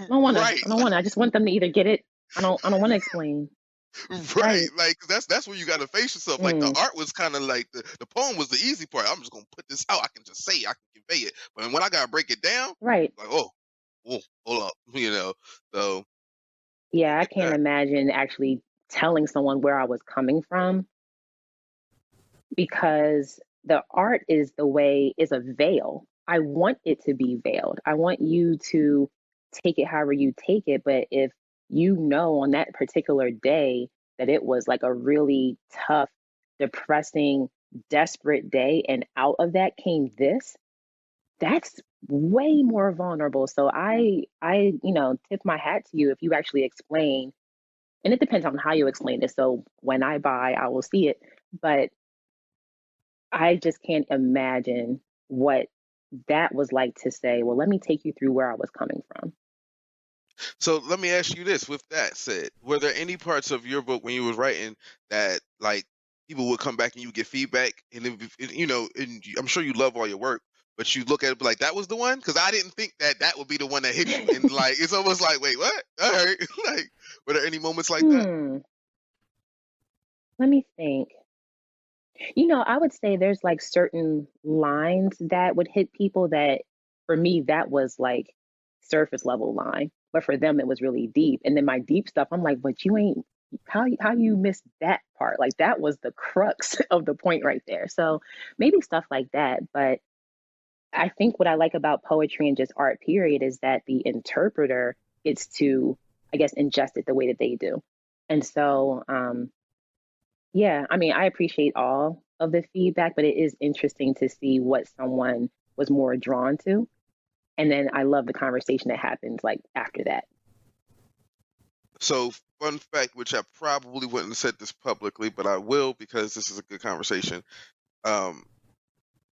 I don't want right, to. I don't want to. I just want them to either get it. I don't. I don't want to explain. right. Like that's that's where you got to face yourself. Like the Mm. art was kind of like the, the poem was the easy part. I'm just gonna put this out. I can just say it. I can convey it. But when I gotta break it down, Right. like oh, oh hold up, you know. So Yeah, I can't Yeah. imagine actually telling someone where I was coming from. because the art is the way is a veil. I want it to be veiled. I want you to take it however you take it. But if you know on that particular day that it was like a really tough, depressing, desperate day, and out of that came this, that's way more vulnerable. So I I, you know, tip my hat to you if you actually explain and it depends on how you explain it. So when I buy, I will see it. But I just can't imagine what that was like to say, well, let me take you through where I was coming from. So let me ask you this: With that said, were there any parts of your book when you was writing that like people would come back and you get feedback, and if, you know, and I'm sure you love all your work, but you look at it like that was the one because I didn't think that that would be the one that hit you, and like it's almost like, wait, what? All right, like were there any moments like that? Hmm. Let me think. You know, I would say there's like certain lines that would hit people that for me that was like surface level line, but for them it was really deep. And then my deep stuff, I'm like, but you ain't how how you missed that part? Like that was the crux of the point right there. So maybe stuff like that, but I think what I like about poetry and just art period is that the interpreter gets to I guess ingest it the way that they do. And so um yeah, I mean, I appreciate all of the feedback, but it is interesting to see what someone was more drawn to. And then I love the conversation that happens like after that. So, fun fact, which I probably wouldn't have said this publicly, but I will because this is a good conversation. Um,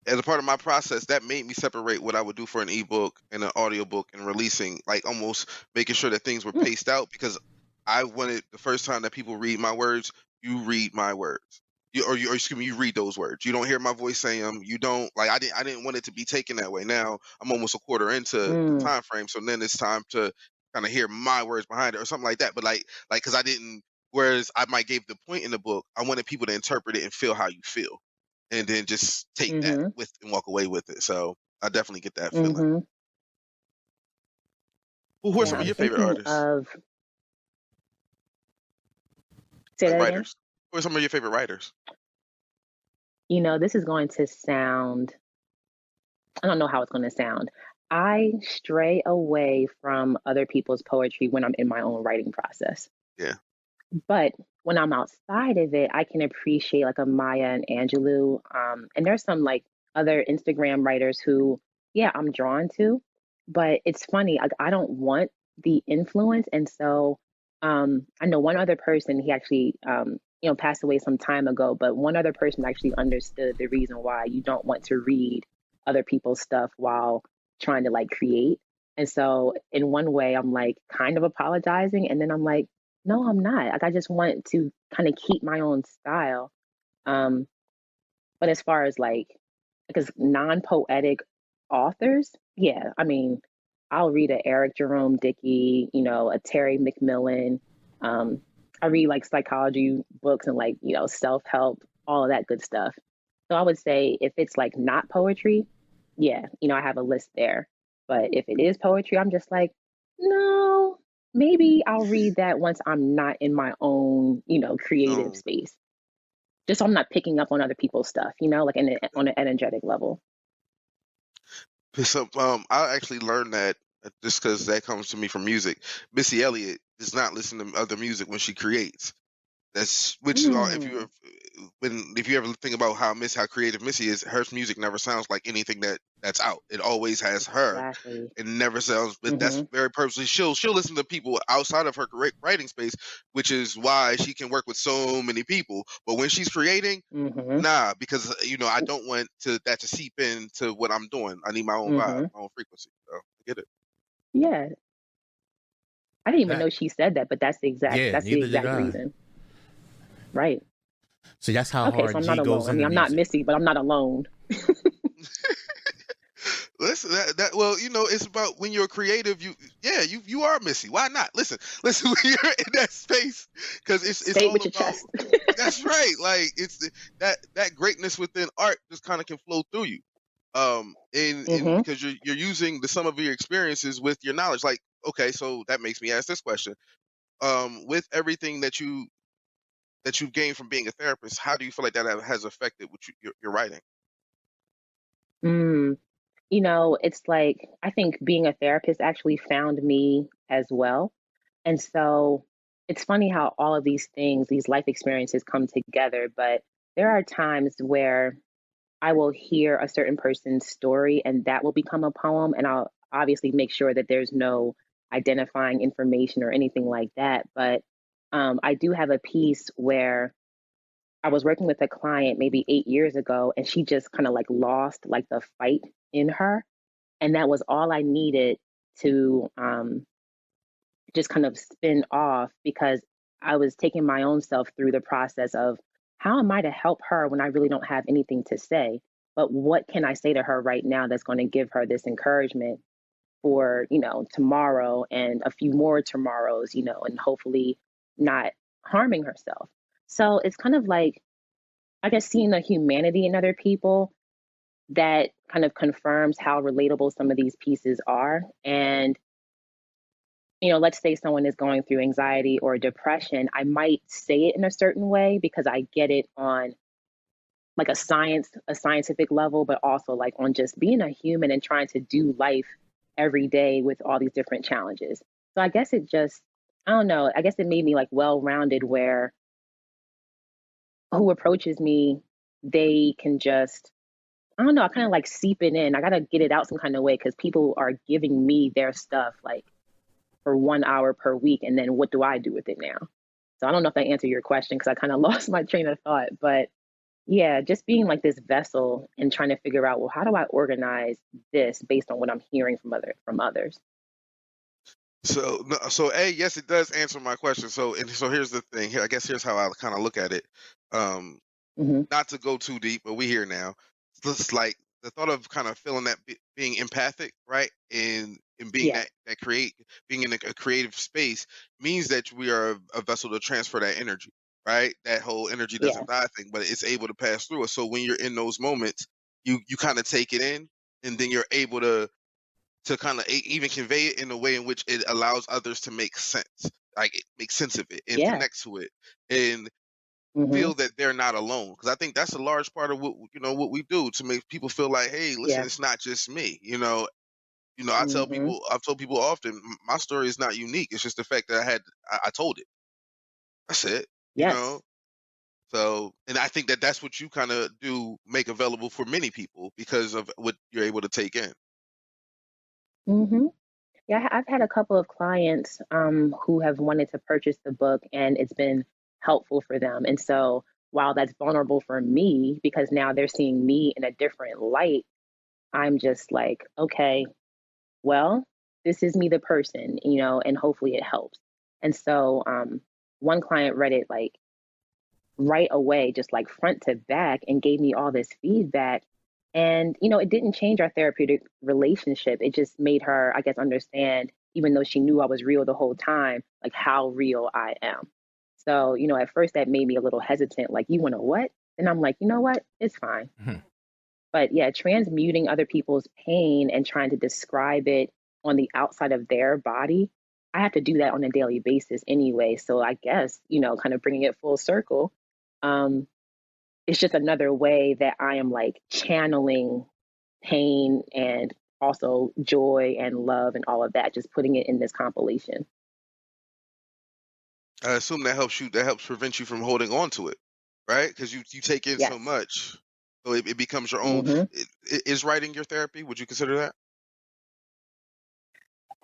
as a part of my process, that made me separate what I would do for an ebook and an audiobook and releasing, like almost making sure that things were Mm. paced out because I wanted the first time that people read my words, you read my words. You, or you, or excuse me, you read those words. You don't hear my voice saying them. You don't like. I didn't. I didn't want it to be taken that way. Now I'm almost a quarter into the Mm. time frame, so then it's time to kind of hear my words behind it or something like that. But like, like because I didn't. Whereas I might gave the point in the book, I wanted people to interpret it and feel how you feel, and then just take that Mm-hmm. with and walk away with it. So I definitely get that feeling. Mm-hmm. Who, who are Yeah, some of your favorite artists? of Like that writers? Who are some of your favorite writers? You know, this is going to sound I don't know how it's going to sound. I stray away from other people's poetry when I'm in my own writing process. Yeah. But when I'm outside of it, I can appreciate like a Maya and Angelou. Um, and there's some like other Instagram writers who, yeah, I'm drawn to. But it's funny, like I don't want the influence. And so um, I know one other person, he actually, um, you know, passed away some time ago, but one other person actually understood the reason why you don't want to read other people's stuff while trying to like create. And so in one way, I'm like kind of apologizing. And then I'm like, no, I'm not. Like I just want to kind of keep my own style. Um, but as far as like, because non-poetic authors, yeah, I mean, I'll read a Eric Jerome Dickey, you know, a Terry McMillan. Um, I read like psychology books and like, you know, self-help, all of that good stuff. So I would say if it's like not poetry, yeah, you know, I have a list there. But if it is poetry, I'm just like, no, maybe I'll read that once I'm not in my own, you know, creative No. space. Just so I'm not picking up on other people's stuff, you know, like in a, on an energetic level. So um, I actually learned that uh, just because that comes to me from music. Missy Elliott does not listen to other music when she creates. That's which uh, if you Mm, when if you ever think about how Miss how creative Missy is, her music never sounds like anything that that's out. It always has her. exactly. It never sounds, but that's hmm very purposely. She'll she'll listen to people outside of her correct writing space, which is why she can work with so many people. But when she's creating, hmm nah, because uh, you know I don't want to that to seep into what I'm doing. I need my own vibe, hmm my own frequency. So I get it. Yeah. I didn't even That, know she said that, but that's the exact yeah, that's the exact reason. Right. So that's how Okay, so hard I'm G not alone. goes I mean, I'm not. Missy, but I'm not alone. Listen, that, that well, you know, it's about when you're creative. You, yeah, you you are Missy. Why not? Listen, listen, when you're in that space, because it's it's Say it all with your about. chest. That's right. Like it's that that greatness within art just kind of can flow through you. Um, and and hmm because you're you're using the sum of your experiences with your knowledge. Like, okay, so that makes me ask this question. Um, with everything that you that you've gained from being a therapist, how do you feel like that has affected what you, your, your writing? Mm, you know, it's like I think being a therapist actually found me as well. And so it's funny how all of these things, these life experiences come together, but there are times where I will hear a certain person's story and that will become a poem. And I'll obviously make sure that there's no identifying information or anything like that. But um, I do have a piece where I was working with a client maybe eight years ago, and she just kind of like lost like the fight in her. And that was all I needed to um, just kind of spin off because I was taking my own self through the process of how am I to help her when I really don't have anything to say? But what can I say to her right now that's going to give her this encouragement for, you know, tomorrow and a few more tomorrows, you know, and hopefully not harming herself. So it's kind of like, I guess, seeing the humanity in other people that kind of confirms how relatable some of these pieces are. And, you know, let's say someone is going through anxiety or depression, I might say it in a certain way because I get it on like a science, a scientific level, but also like on just being a human and trying to do life every day with all these different challenges. So I guess it just, I don't know, I guess it made me like well rounded where who approaches me, they can just, I don't know, I kind of like seep it in. I got to get it out some kind of way because people are giving me their stuff like for one hour per week. And then what do I do with it now? So I don't know if I answered your question because I kind of lost my train of thought. But yeah, just being like this vessel and trying to figure out, well, how do I organize this based on what I'm hearing from other from others? So, so a yes, it does answer my question. So, and so here's the thing. Here, I guess here's how I kind of look at it. Um, hmm not to go too deep, but we here now. Just like the thought of kind of feeling that be, being empathic, right, and and being Yeah, that that create being in a, a creative space means that we are a, a vessel to transfer that energy, right? That whole energy doesn't die thing, but it's able to pass through us. So when you're in those moments, you you kind of take it in, and then you're able to to kind of even convey it in a way in which it allows others to make sense, like make sense of it and yeah. connect to it. And hmm feel that they're not alone because i think that's a large part of what you know what we do to make people feel like hey listen Yeah. it's not just me you know you know i tell hmm people i've told people often my story is not unique it's just the fact that i had i, I told it that's it you know so and i think that that's what you kind of do make available for many people because of what you're able to take in hmm Yeah, I- I've had a couple of clients um, who have wanted to purchase the book, and it's been helpful for them. And so, while that's vulnerable for me, because now they're seeing me in a different light, I'm just like, okay, well, this is me, the person, you know, and hopefully it helps. And so, um, one client read it like right away, just like front to back, and gave me all this feedback. And, you know, it didn't change our therapeutic relationship. It just made her, I guess, understand, even though she knew I was real the whole time, like how real I am. So, you know, at first that made me a little hesitant, like, you want to what? And I'm like, you know what? It's fine. Mhm. But yeah, transmuting other people's pain and trying to describe it on the outside of their body, I have to do that on a daily basis anyway. So I guess, you know, kind of bringing it full circle, um, it's just another way that I am like channeling pain and also joy and love and all of that, just putting it in this compilation. i assume that helps you that helps prevent you from holding on to it right? Because you you take in so much so it, it becomes your own hmm i- i- is writing your therapy? Would you consider that?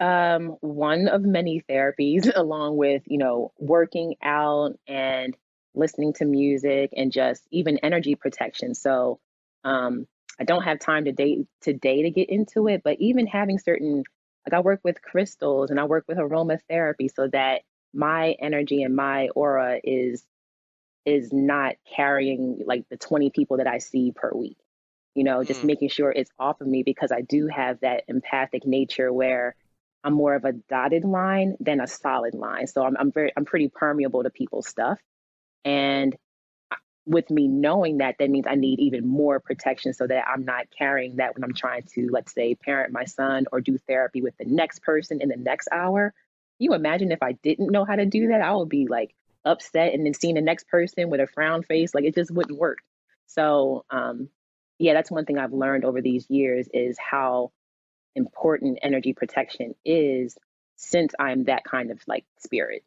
Um, one of many therapies, along with, you know, working out and listening to music and just even energy protection. So, um, I don't have time today today to get into it, but even having certain like I work with crystals and I work with aromatherapy so that my energy and my aura is is not carrying like the 20 people that I see per week. You know, just Mm. making sure it's off of me because I do have that empathic nature where I'm more of a dotted line than a solid line. So I'm, I'm very, I'm pretty permeable to people's stuff. And with me knowing that, that means I need even more protection so that I'm not carrying that when I'm trying to, let's say, parent my son or do therapy with the next person in the next hour. You imagine if I didn't know how to do that, I would be like upset and then seeing the next person with a frown face, like it just wouldn't work. So, um, yeah, that's one thing I've learned over these years is how important energy protection is since I'm that kind of like spirit.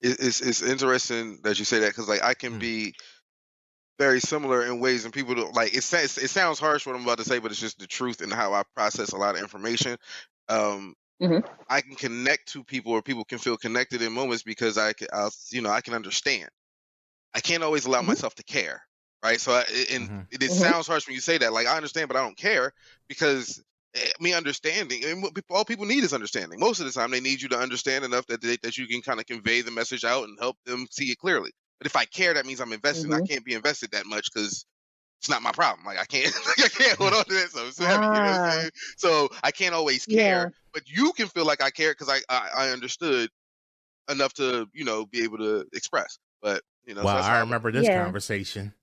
It's it's interesting that you say that because like I can Mm. be very similar in ways, and people don't like it. Says it sounds harsh what I'm about to say, but it's just the truth and how I process a lot of information. Um, Mhm. I can connect to people, or people can feel connected in moments because I can, I'll, you know, I can understand. I can't always allow Mhm. myself to care, right? So, I, and Mhm. it, it Mhm. sounds harsh when you say that. Like I understand, but I don't care because me understanding and what people, all people need is understanding. Most of the time, they need you to understand enough that they, that you can kind of convey the message out and help them see it clearly. But if I care, that means I'm invested. and I mm-hmm. can't be invested that much because it's not my problem. Like I can't, like, I can't hold on to that. So it's heavy. You know I'm saying? So I can't always Yeah. care, but you can feel like I care because I, I I understood enough to you know be able to express. But you know, so Wow, I remember this Yeah. conversation.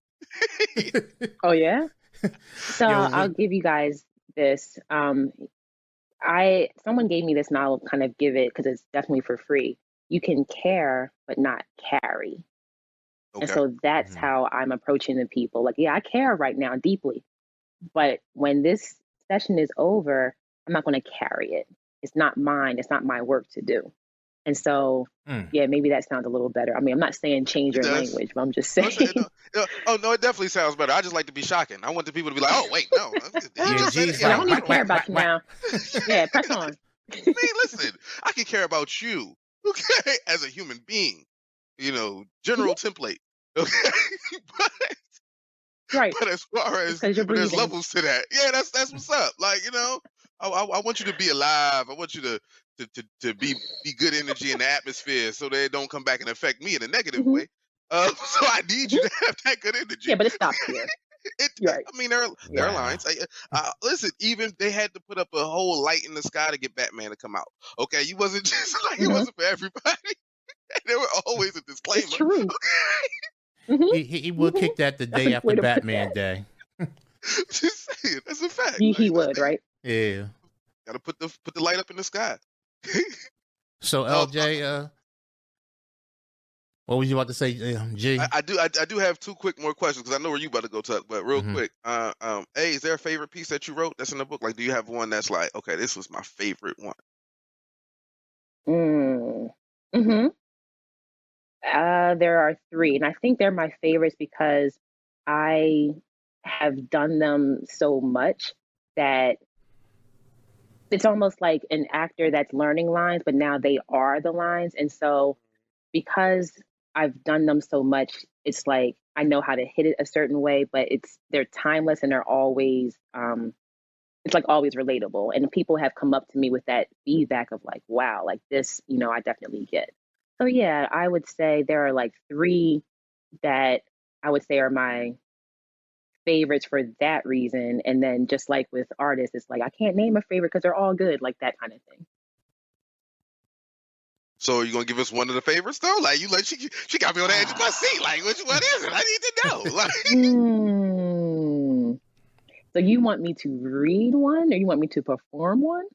Oh yeah. So Yo, I'll give you guys this. Um, I someone gave me this, and I'll kind of give it because it's definitely for free. You can care, but not carry. And so that's Mhm. how I'm approaching the people. Like, yeah, I care right now deeply, but when this session is over, I'm not going to carry it. It's not mine. It's not my work to do. And so, Mm. yeah, maybe that sounds a little better. I mean, I'm not saying change your language, but I'm just saying. no, no, oh no, it definitely sounds better. I just like to be shocking. I want the people to be like, "Oh wait, no, Yeah, geez, it. Yeah, I don't I even care about you now. Yeah, press on. I mean, listen, I can care about you, okay, as a human being. You know, general template, okay. but, Right. but as far as It's 'cause you're but there's levels to that, yeah, that's that's what's up. Like you know, I, I, I want you to be alive. I want you to to, to, to be be good energy in the atmosphere, so that it don't come back and affect me in a negative Mhm. way. Uh, so I need you to have that good energy. Yeah, but it stops here. It, Right. I mean, there, are- there are lines. I, uh, listen, even they had to put up a whole light in the sky to get Batman to come out. Okay, you wasn't just like it Mhm. wasn't for everybody. there were always a disclaimer. It's true. Mhm. He, he, he will kick that the day after way to put Batman. Day. just saying, that's a fact. He, he would, right? Yeah. Got to put the put the light up in the sky. So Oh, LJ, uh, what was you about to say, um, G? I, I do I, I do have two quick more questions because I know where you about to go, Tuck. But real Mhm. quick, uh, um, hey, is there a favorite piece that you wrote that's in the book? Like, do you have one that's like, okay, this was my favorite one? Mm. Hmm. Uh, there are three, and I think they're my favorites because I have done them so much that it's almost like an actor that's learning lines, but now they are the lines. And so, because I've done them so much, it's like I know how to hit it a certain way, but it's they're timeless and they're always um, it's like always relatable. And people have come up to me with that feedback of like, wow, like this, you know, I definitely get. So yeah, I would say there are like three that I would say are my favorites for that reason. And then just like with artists, it's like I can't name a favorite because they're all good, like that kind of thing. So are you gonna give us one of the favorites though? Like you like she she got me on the edge of my seat. Like which one is it? I need to know. Like Hmm. So you want me to read one or you want me to perform one?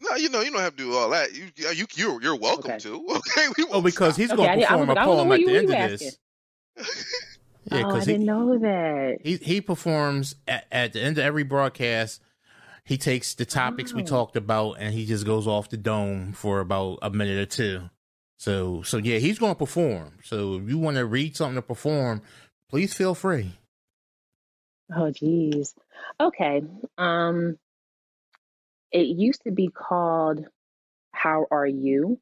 no, you know you don't have to do all that. You you you you're welcome Okay. to. Okay, we oh, won't because he's Okay, gonna did- perform a like, I don't poem at the end you of asking. this. oh, I didn't he, know that. he he performs at, at the end of every broadcast. He takes the topics we Oh. talked about and he just goes off the dome for about a minute or two. So so yeah, he's going to perform. So if you want to read something to perform, please feel free. Oh, geez. Okay. Um, it used to be called How Are You?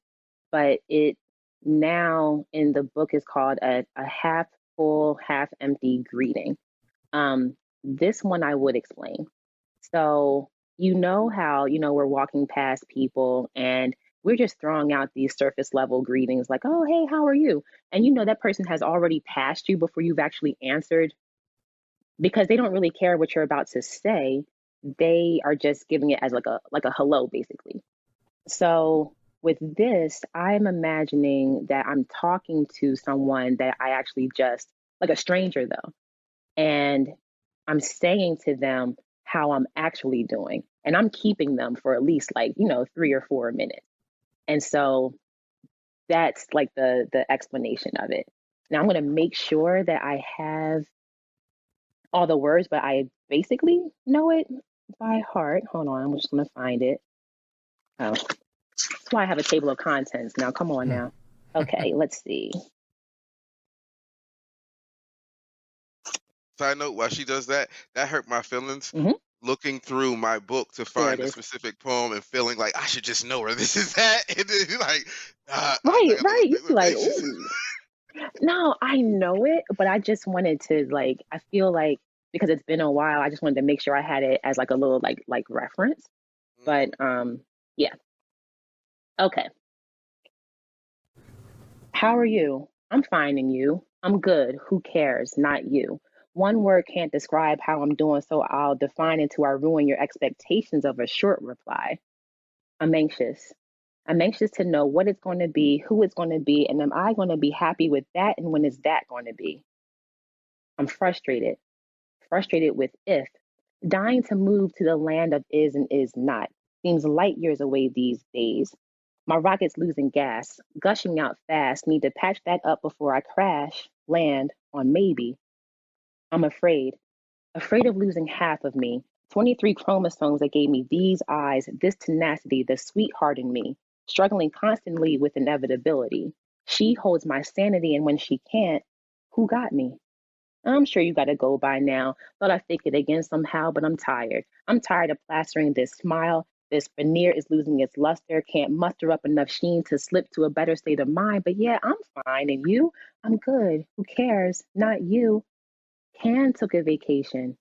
But it now in the book is called a, a half full, half empty greeting. Um, this one I would explain. So, you know how, you know, we're walking past people and we're just throwing out these surface level greetings like, oh, hey, how are you? And you know that person has already passed you before you've actually answered because they don't really care what you're about to say they are just giving it as like a like a hello basically so with this i'm imagining that i'm talking to someone that i actually just like a stranger though and i'm saying to them how i'm actually doing and i'm keeping them for at least like you know 3 or 4 minutes and so that's like the the explanation of it. Now I'm gonna make sure that I have all the words, but I basically know it by heart. Hold on, I'm just gonna find it. Oh, that's why I have a table of contents. Now, come on Hmm. now. Okay, let's see. Side note, while she does that, that hurt my feelings. Mhm. Looking through my book to find a is. specific poem and feeling like I should just know where this is at, and then like, ah, Right, like, right. You bit be like, ooh. No, I know it, but I just wanted to like. I feel like because it's been a while, I just wanted to make sure I had it as like a little like like reference. But um, yeah. Okay. How are you? I'm fine, and you? I'm good. Who cares? Not you. One word can't describe how I'm doing, so I'll define until I ruin your expectations of a short reply. I'm anxious. I'm anxious to know what it's going to be, who it's going to be, and am I going to be happy with that? And when is that going to be? I'm frustrated. Frustrated with if. Dying to move to the land of is and is not seems light years away these days. My rocket's losing gas, gushing out fast. Need to patch that up before I crash, land on maybe. I'm afraid. Afraid of losing half of me. 23 chromosomes that gave me these eyes, this tenacity, the sweetheart in me, struggling constantly with inevitability. She holds my sanity, and when she can't, who got me? I'm sure you got to go by now. Thought I'd fake it again somehow, but I'm tired. I'm tired of plastering this smile. This veneer is losing its luster. Can't muster up enough sheen to slip to a better state of mind. But yeah, I'm fine. And you? I'm good. Who cares? Not you. Can took a vacation.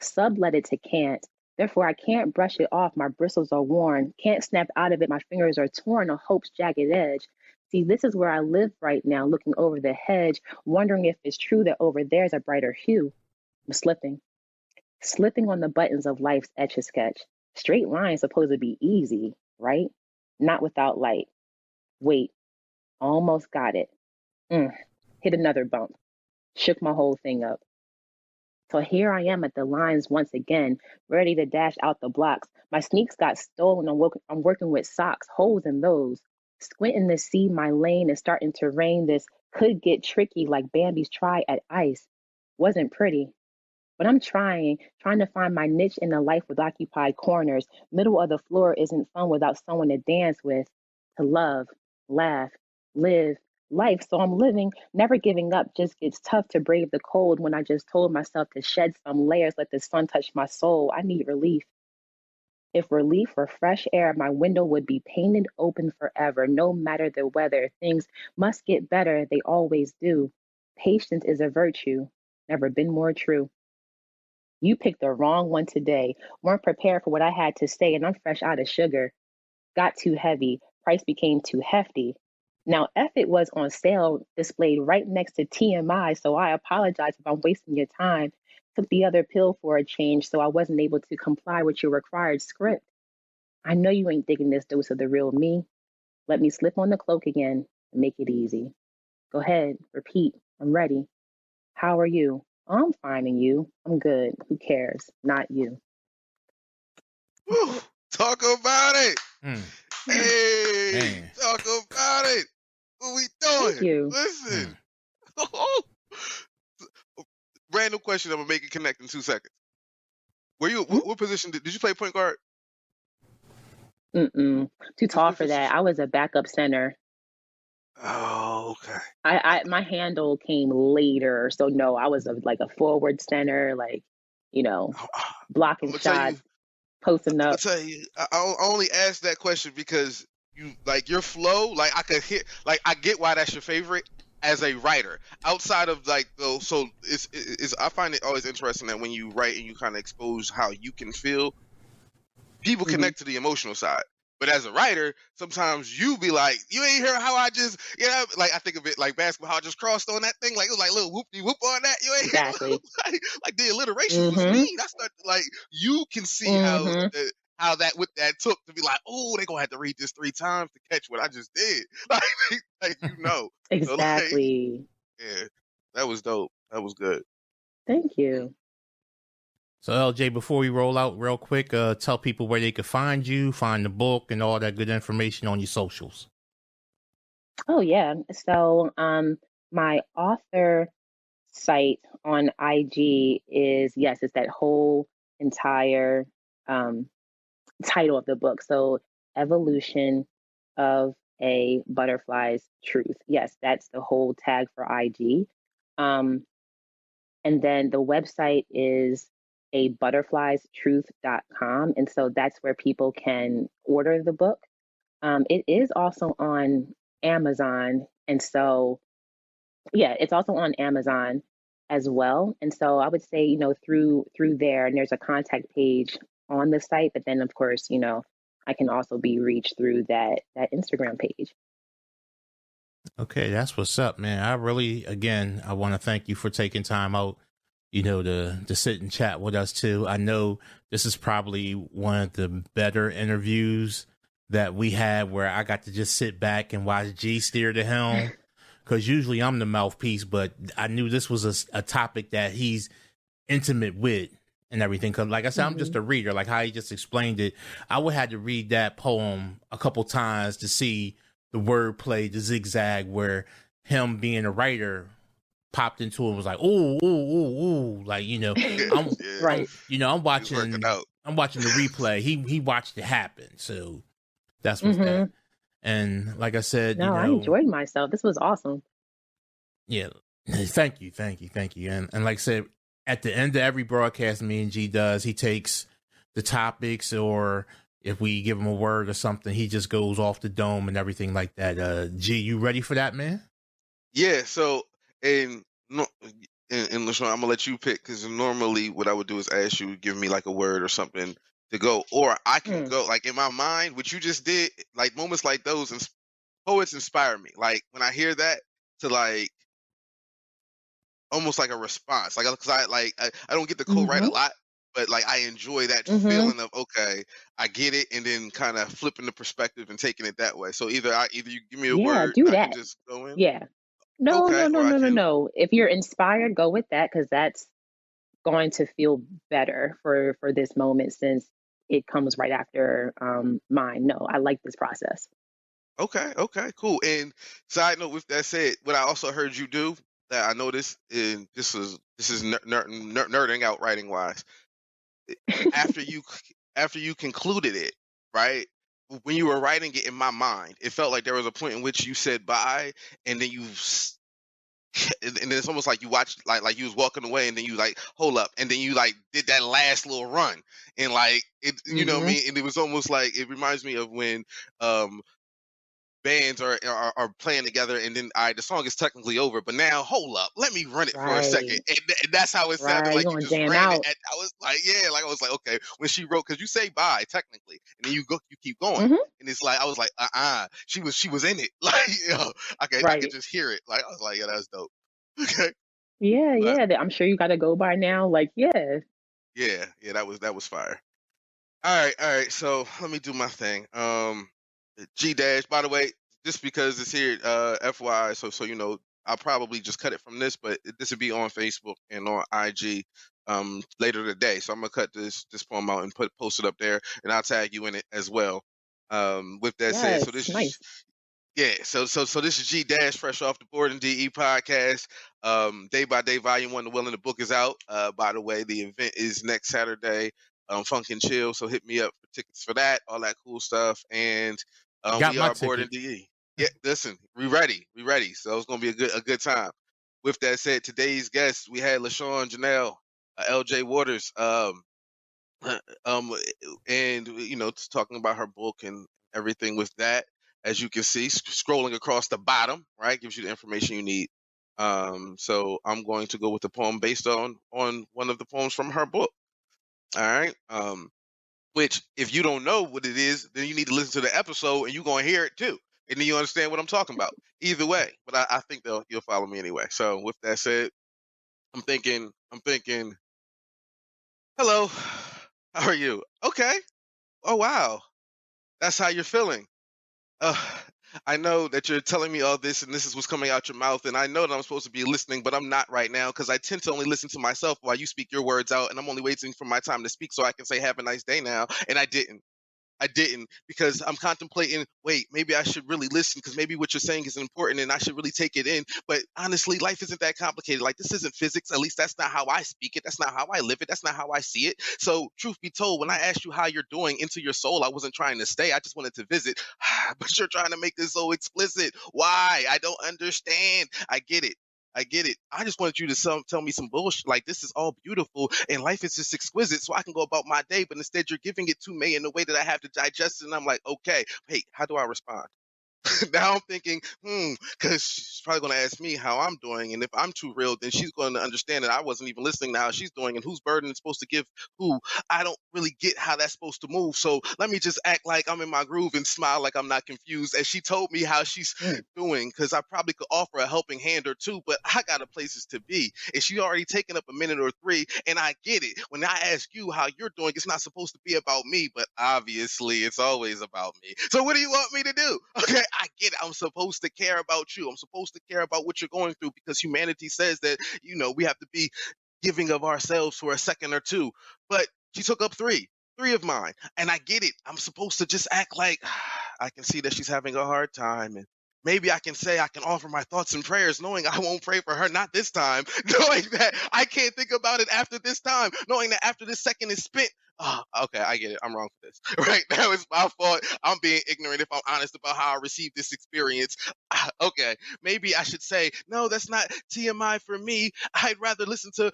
Sublet it to can't. Therefore, I can't brush it off. My bristles are worn. Can't snap out of it. My fingers are torn on hope's jagged edge. See, this is where I live right now, looking over the hedge, wondering if it's true that over there's a brighter hue. I'm slipping, slipping on the buttons of life's etch a sketch. Straight lines supposed to be easy, right? Not without light. Wait, almost got it. Mm, hit another bump. Shook my whole thing up. So here I am at the lines once again, ready to dash out the blocks. My sneaks got stolen. I'm, work- I'm working with socks, holes in those. Squinting to see my lane is starting to rain. This could get tricky like Bambi's try at ice. Wasn't pretty. But I'm trying, trying to find my niche in a life with occupied corners. Middle of the floor isn't fun without someone to dance with, to love, laugh, live life. So I'm living, never giving up. Just gets tough to brave the cold when I just told myself to shed some layers, let the sun touch my soul. I need relief. If relief were fresh air, my window would be painted open forever, no matter the weather. Things must get better, they always do. Patience is a virtue, never been more true. You picked the wrong one today, weren't prepared for what I had to say, and I'm fresh out of sugar. Got too heavy, price became too hefty. Now, F it was on sale, displayed right next to TMI, so I apologize if I'm wasting your time. Took the other pill for a change, so I wasn't able to comply with your required script. I know you ain't digging this dose of the real me. Let me slip on the cloak again and make it easy. Go ahead, repeat. I'm ready. How are you? I'm fine, and you? I'm good. Who cares? Not you. Whew, talk about it. Mm. Hey, Man. talk about it. What we Thank doing? you. Listen. Random question. I'm gonna make it connect in two seconds. Were you what, what position did, did you play point guard? Mm-mm. Too tall for that. I was a backup center. Oh, okay. I, I my handle came later, so no, I was a, like a forward center, like you know, blocking gonna tell you. shots, posting I'll up. tell you. I, I only asked that question because you like your flow. Like I could hit. Like I get why that's your favorite as a writer. Outside of like though, so it's, it's I find it always interesting that when you write and you kind of expose how you can feel, people Mhm. connect to the emotional side. But as a writer, sometimes you be like, you ain't hear how I just, you know, like I think of it like basketball, how I just crossed on that thing, like it was like little whoop de whoop on that. You ain't hear- Exactly. like, like the alliteration was Mhm. mean. I not like you can see how Mhm. the, how that what that took to be like, oh, they gonna have to read this three times to catch what I just did. Like, like you know, So, like, Exactly. yeah, that was dope. That was good. Thank you. So LJ, before we roll out real quick, uh, tell people where they could find you, find the book, and all that good information on your socials. Oh yeah. So um my author site on IG is yes, it's that whole entire um title of the book. So evolution of a butterfly's truth. Yes, that's the whole tag for IG. Um and then the website is a butterfliestruth.com. And so that's where people can order the book. Um, it is also on Amazon. And so, yeah, it's also on Amazon as well. And so I would say, you know, through through there, and there's a contact page on the site, but then of course, you know, I can also be reached through that that Instagram page. Okay, that's what's up, man. I really, again, I want to thank you for taking time out, you know, to to sit and chat with us too. I know this is probably one of the better interviews that we had where I got to just sit back and watch G steer the helm. Because usually I'm the mouthpiece, but I knew this was a, a topic that he's intimate with and everything. Because, like I said, mm-hmm. I'm just mm-hmm. a reader. Like how he just explained it, I would have to read that poem a couple times to see the wordplay, the zigzag, where him being a writer popped into it was like, ooh, ooh, ooh, ooh, like you know, I'm yeah. right. You know, I'm watching. I'm watching the replay. He he watched it happen. So that's what's mm-hmm. that. And like I said, no, you know, I enjoyed myself. This was awesome. Yeah, thank you, thank you, thank you. And and like I said, at the end of every broadcast, me and G does, he takes the topics or if we give him a word or something, he just goes off the dome and everything like that. Uh, G, you ready for that, man? Yeah. So, and no, and, and I'm gonna let you pick because normally what I would do is ask you, give me like a word or something to go, or I can mm. go like in my mind. What you just did, like moments like those, and poets inspire me. Like when I hear that, to like almost like a response, like because I like I, I don't get to co-write mm-hmm. a lot, but like I enjoy that mm-hmm. feeling of okay, I get it, and then kind of flipping the perspective and taking it that way. So either I either you give me a yeah, word, do that. just go in. Yeah. No, okay, no, no, no, no, no. If you're inspired, go with that because that's going to feel better for for this moment since it comes right after um, mine. No, I like this process. Okay, okay, cool. And side note, with that said, what I also heard you do that I noticed, and this is this is ner- ner- ner- nerding out writing wise. after you after you concluded it, right? When you were writing it in my mind, it felt like there was a point in which you said bye, and then you and, then it's almost like you watched like like you was walking away and then you like hold up and then you like did that last little run and like it you mm-hmm. know what I mm-hmm. mean and it was almost like it reminds me of when um bands are, are, are playing together and then I the song is technically over but now hold up let me run it right. for a second and, and that's how it sounded right. like you, you just ran out. it I was like yeah like I was like okay when she wrote because you say bye technically and then you go you keep going mm-hmm. and it's like I was like uh uh she was she was in it like you know I could. I could just hear it like I was like yeah that's dope okay yeah but, yeah I'm sure you got to go by now like yeah yeah yeah that was that was fire all right all right so let me do my thing um G dash. By the way, just because it's here, uh, FYI, so so you know, I'll probably just cut it from this, but this will be on Facebook and on IG um later today. So I'm gonna cut this this poem out and put post it up there, and I'll tag you in it as well. Um, with that yes, said, so this nice. is yeah, so so so this is G Dash, fresh off the BOREDinDE podcast. Um, day by day, volume one. The will and the book is out. Uh, by the way, the event is next Saturday. Um, Funk and Chill. So hit me up for tickets for that, all that cool stuff. And um, we are BOREDinDE. Yeah, listen, we ready. We ready. So it's gonna be a good a good time. With that said, today's guest we had LaShawn Janelle, uh, LJ Waters, um, um, and you know, talking about her book and everything with that. As you can see, scrolling across the bottom, right, gives you the information you need. Um, so I'm going to go with the poem based on on one of the poems from her book. All right. Um, which if you don't know what it is, then you need to listen to the episode and you're gonna hear it too and then you understand what I'm talking about. Either way, but I, I think they'll you'll follow me anyway. So with that said, I'm thinking, I'm thinking, hello, how are you? Okay. Oh wow, that's how you're feeling. Uh, I know that you're telling me all this and this is what's coming out your mouth, and I know that I'm supposed to be listening, but I'm not right now because I tend to only listen to myself while you speak your words out, and I'm only waiting for my time to speak so I can say have a nice day now, and I didn't. I didn't because I'm contemplating. Wait, maybe I should really listen because maybe what you're saying is important and I should really take it in. But honestly, life isn't that complicated. Like this isn't physics. At least that's not how I speak it. That's not how I live it. That's not how I see it. So, truth be told, when I asked you how you're doing into your soul, I wasn't trying to stay. I just wanted to visit. but you're trying to make this so explicit. Why? I don't understand. I get it. I get it. I just wanted you to some, tell me some bullshit. Like this is all beautiful and life is just exquisite, so I can go about my day. But instead, you're giving it to me in a way that I have to digest it. And I'm like, okay, hey, how do I respond? now I'm thinking, hmm, because she's probably going to ask me how I'm doing, and if I'm too real, then she's going to understand that I wasn't even listening to how she's doing, and whose burden is supposed to give who. I don't really get how that's supposed to move, so let me just act like I'm in my groove and smile like I'm not confused. And she told me how she's mm. doing, because I probably could offer a helping hand or two, but I got a places to be, and she already taken up a minute or three, and I get it. When I ask you how you're doing, it's not supposed to be about me, but obviously it's always about me. So what do you want me to do? Okay, I get it. I'm supposed to care about you. I'm supposed to care about what you're going through because humanity says that, you know, we have to be giving of ourselves for a second or two. But she took up three, three of mine. And I get it. I'm supposed to just act like I can see that she's having a hard time and maybe I can say I can offer my thoughts and prayers, knowing I won't pray for her, not this time, knowing that I can't think about it after this time, knowing that after this second is spent, oh, okay, I get it. I'm wrong for this. Right now, it's my fault. I'm being ignorant if I'm honest about how I received this experience. Ah, okay, maybe I should say, no, that's not TMI for me. I'd rather listen to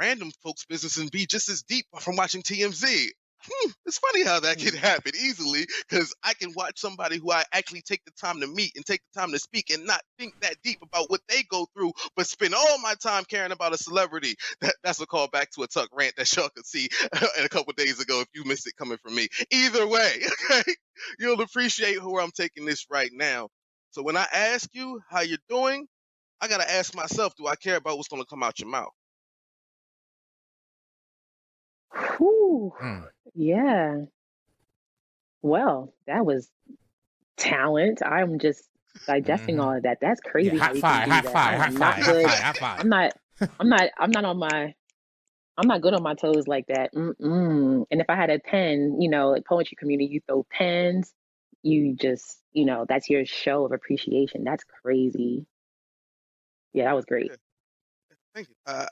random folks' business and be just as deep from watching TMZ hmm, it's funny how that can hmm. happen easily because I can watch somebody who I actually take the time to meet and take the time to speak and not think that deep about what they go through, but spend all my time caring about a celebrity. That, that's a call back to a Tuck rant that y'all could see a couple days ago if you missed it coming from me. Either way, okay, you'll appreciate where I'm taking this right now. So when I ask you how you're doing, I gotta ask myself, do I care about what's gonna come out your mouth? Whew. Mm. Yeah. Well, that was talent. I'm just digesting mm-hmm. all of that. That's crazy. Yeah, high five, high five, high five, high five, I'm not, I'm not, I'm not on my, I'm not good on my toes like that. Mm-mm. And if I had a pen, you know, like poetry community, you throw pens, you just, you know, that's your show of appreciation. That's crazy. Yeah, that was great. Thank you. Uh,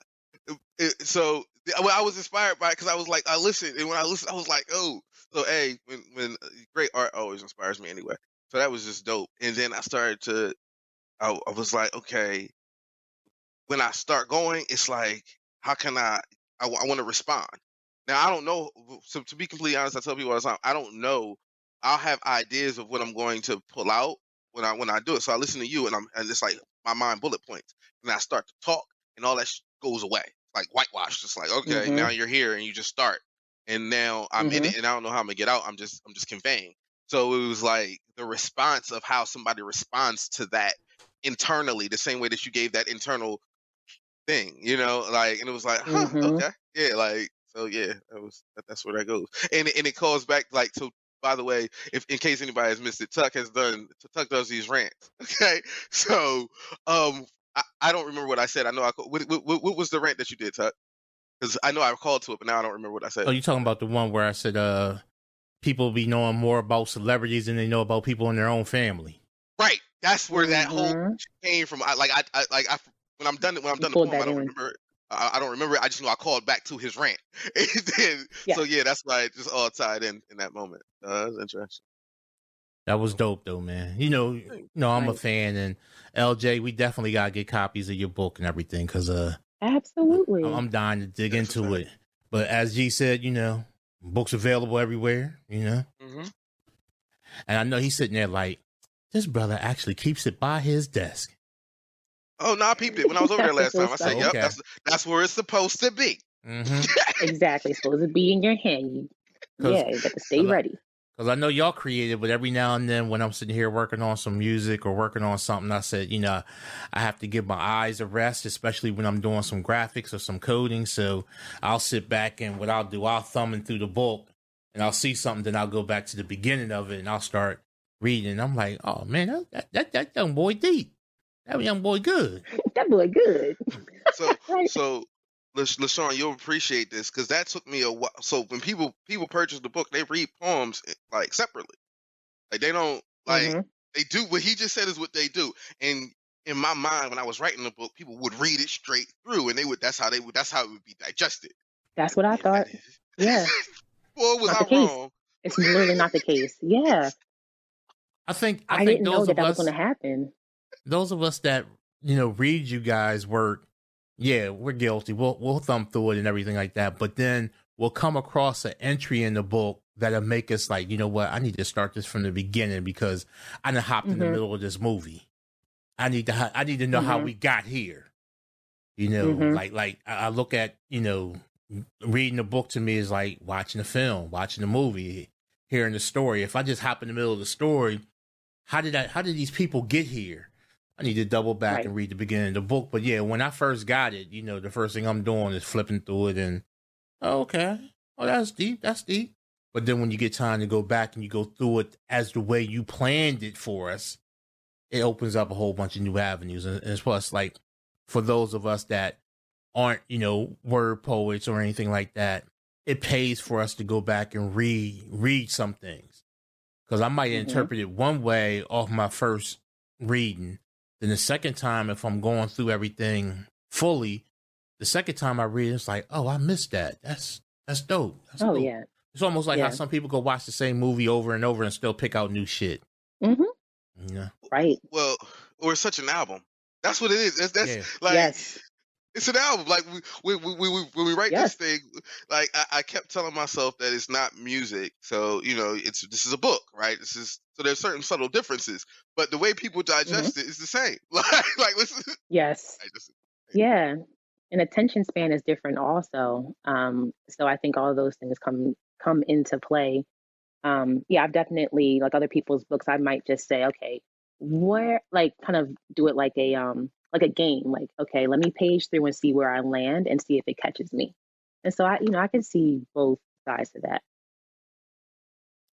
it, so well, I was inspired by it because I was like, I listened, and when I listened, I was like, oh, so hey, when when uh, great art always inspires me anyway. So that was just dope. And then I started to, I, I was like, okay, when I start going, it's like, how can I? I, I want to respond. Now I don't know. So to be completely honest, I tell people all the time, I don't know. I'll have ideas of what I'm going to pull out when I when I do it. So I listen to you, and I'm and it's like my mind bullet points, and I start to talk, and all that sh- goes away like whitewashed. It's like, okay, mm-hmm. now you're here and you just start. And now I'm mm-hmm. in it and I don't know how I'm gonna get out. I'm just I'm just conveying. So it was like the response of how somebody responds to that internally, the same way that you gave that internal thing, you know, like and it was like, huh, mm-hmm. okay. Yeah, like so yeah, that was that, that's where that goes. And and it calls back like to by the way, if in case anybody has missed it, Tuck has done Tuck does these rants. Okay, so um I, I don't remember what I said. I know I what, what, what was the rant that you did, Tuck? Because I know I called to it, but now I don't remember what I said. Oh, you talking about the one where I said uh people be knowing more about celebrities than they know about people in their own family. Right. That's where that mm-hmm. whole came from. I like I, I like I when I'm done when I'm done the poem, I don't in. remember it. I, I, don't remember. It. I just know I called back to his rant. then, yeah. So yeah, that's why it just all tied in in that moment. Uh, that's interesting. That was dope though, man. You know, you know, I'm a fan, and LJ, we definitely gotta get copies of your book and everything because uh, absolutely, I'm dying to dig That's into it. But as G said, you know, books available everywhere. You know, mm-hmm. and I know he's sitting there like, this brother actually keeps it by his desk. Oh no, I peeped it when I was over there last time. I said, "Yep, okay. that's that's where it's supposed to be." Mm-hmm. exactly, supposed to be in your hand. yeah, you got to stay ready. Because I know y'all creative, but every now and then when I'm sitting here working on some music or working on something, I said, you know, I have to give my eyes a rest, especially when I'm doing some graphics or some coding. So I'll sit back and what I'll do, I'll thumbing through the book and I'll see something, then I'll go back to the beginning of it and I'll start reading. And I'm like, oh man, that, that, that young boy deep. That young boy good. that boy good. so, so LaShawn, you'll appreciate this because that took me a while. So when people people purchase the book, they read poems eh, like separately. Like they don't like mm-hmm. they do what he just said is what they do. And in my mind, when I was writing the book, people would read it straight through, and they would. That's how they would. That's how it would be digested. That's what I thought. Yeah. Boy, was not I wrong? It's literally not the case. Yeah. I think I, I think didn't know that that us, was going to happen. Those of us that you know read you guys work, yeah, we're guilty. We'll we'll thumb through it and everything like that. But then we'll come across an entry in the book that'll make us like, you know what? I need to start this from the beginning because I done hopped mm-hmm. in the mm-hmm. middle of this movie. I need to I need to know mm-hmm. how we got here. You know, mm-hmm. like like I look at you know reading a book to me is like watching a film, watching a movie, hearing the story. If I just hop in the middle of the story, how did I? How did these people get here? I need to double back right. and read the beginning of the book. But yeah, when I first got it, you know, the first thing I'm doing is flipping through it and oh, okay, oh that's deep, that's deep. But then when you get time to go back and you go through it as the way you planned it for us, it opens up a whole bunch of new avenues. And, and plus, like for those of us that aren't, you know, word poets or anything like that, it pays for us to go back and read read some things. Because I might mm-hmm. interpret it one way off my first reading. Then the second time, if I'm going through everything fully, the second time I read, it's like, oh, I missed that. That's that's dope. That's oh dope. yeah. It's almost like yeah. how some people go watch the same movie over and over and still pick out new shit. Mm-hmm. Yeah. Right. Well, or such an album. That's what it is. That's, that's yeah. like yes. It's an album. Like we, we, we, we when we write yes. this thing, like I, I, kept telling myself that it's not music. So you know, it's this is a book, right? This is so there's certain subtle differences, but the way people digest mm-hmm. it is the same. like, like listen. Yes. Just, yeah, and attention span is different also. Um, so I think all of those things come come into play. Um, yeah, I've definitely like other people's books. I might just say, okay, where like kind of do it like a um like a game. Like, okay, let me page through and see where I land and see if it catches me. And so I, you know, I can see both sides of that.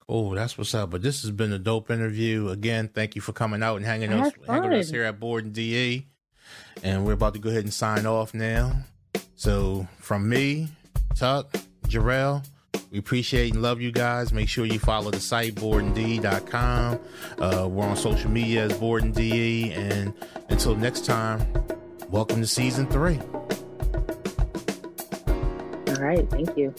Oh, that's what's up. But this has been a dope interview. Again, thank you for coming out and hanging us hanging us here at BOREDinDE. And we're about to go ahead and sign off now. So from me, Tuck, Jarrell, we appreciate and love you guys. Make sure you follow the site, boredinde.com. Uh, we're on social media as Board and And until next time, welcome to season three. All right. Thank you.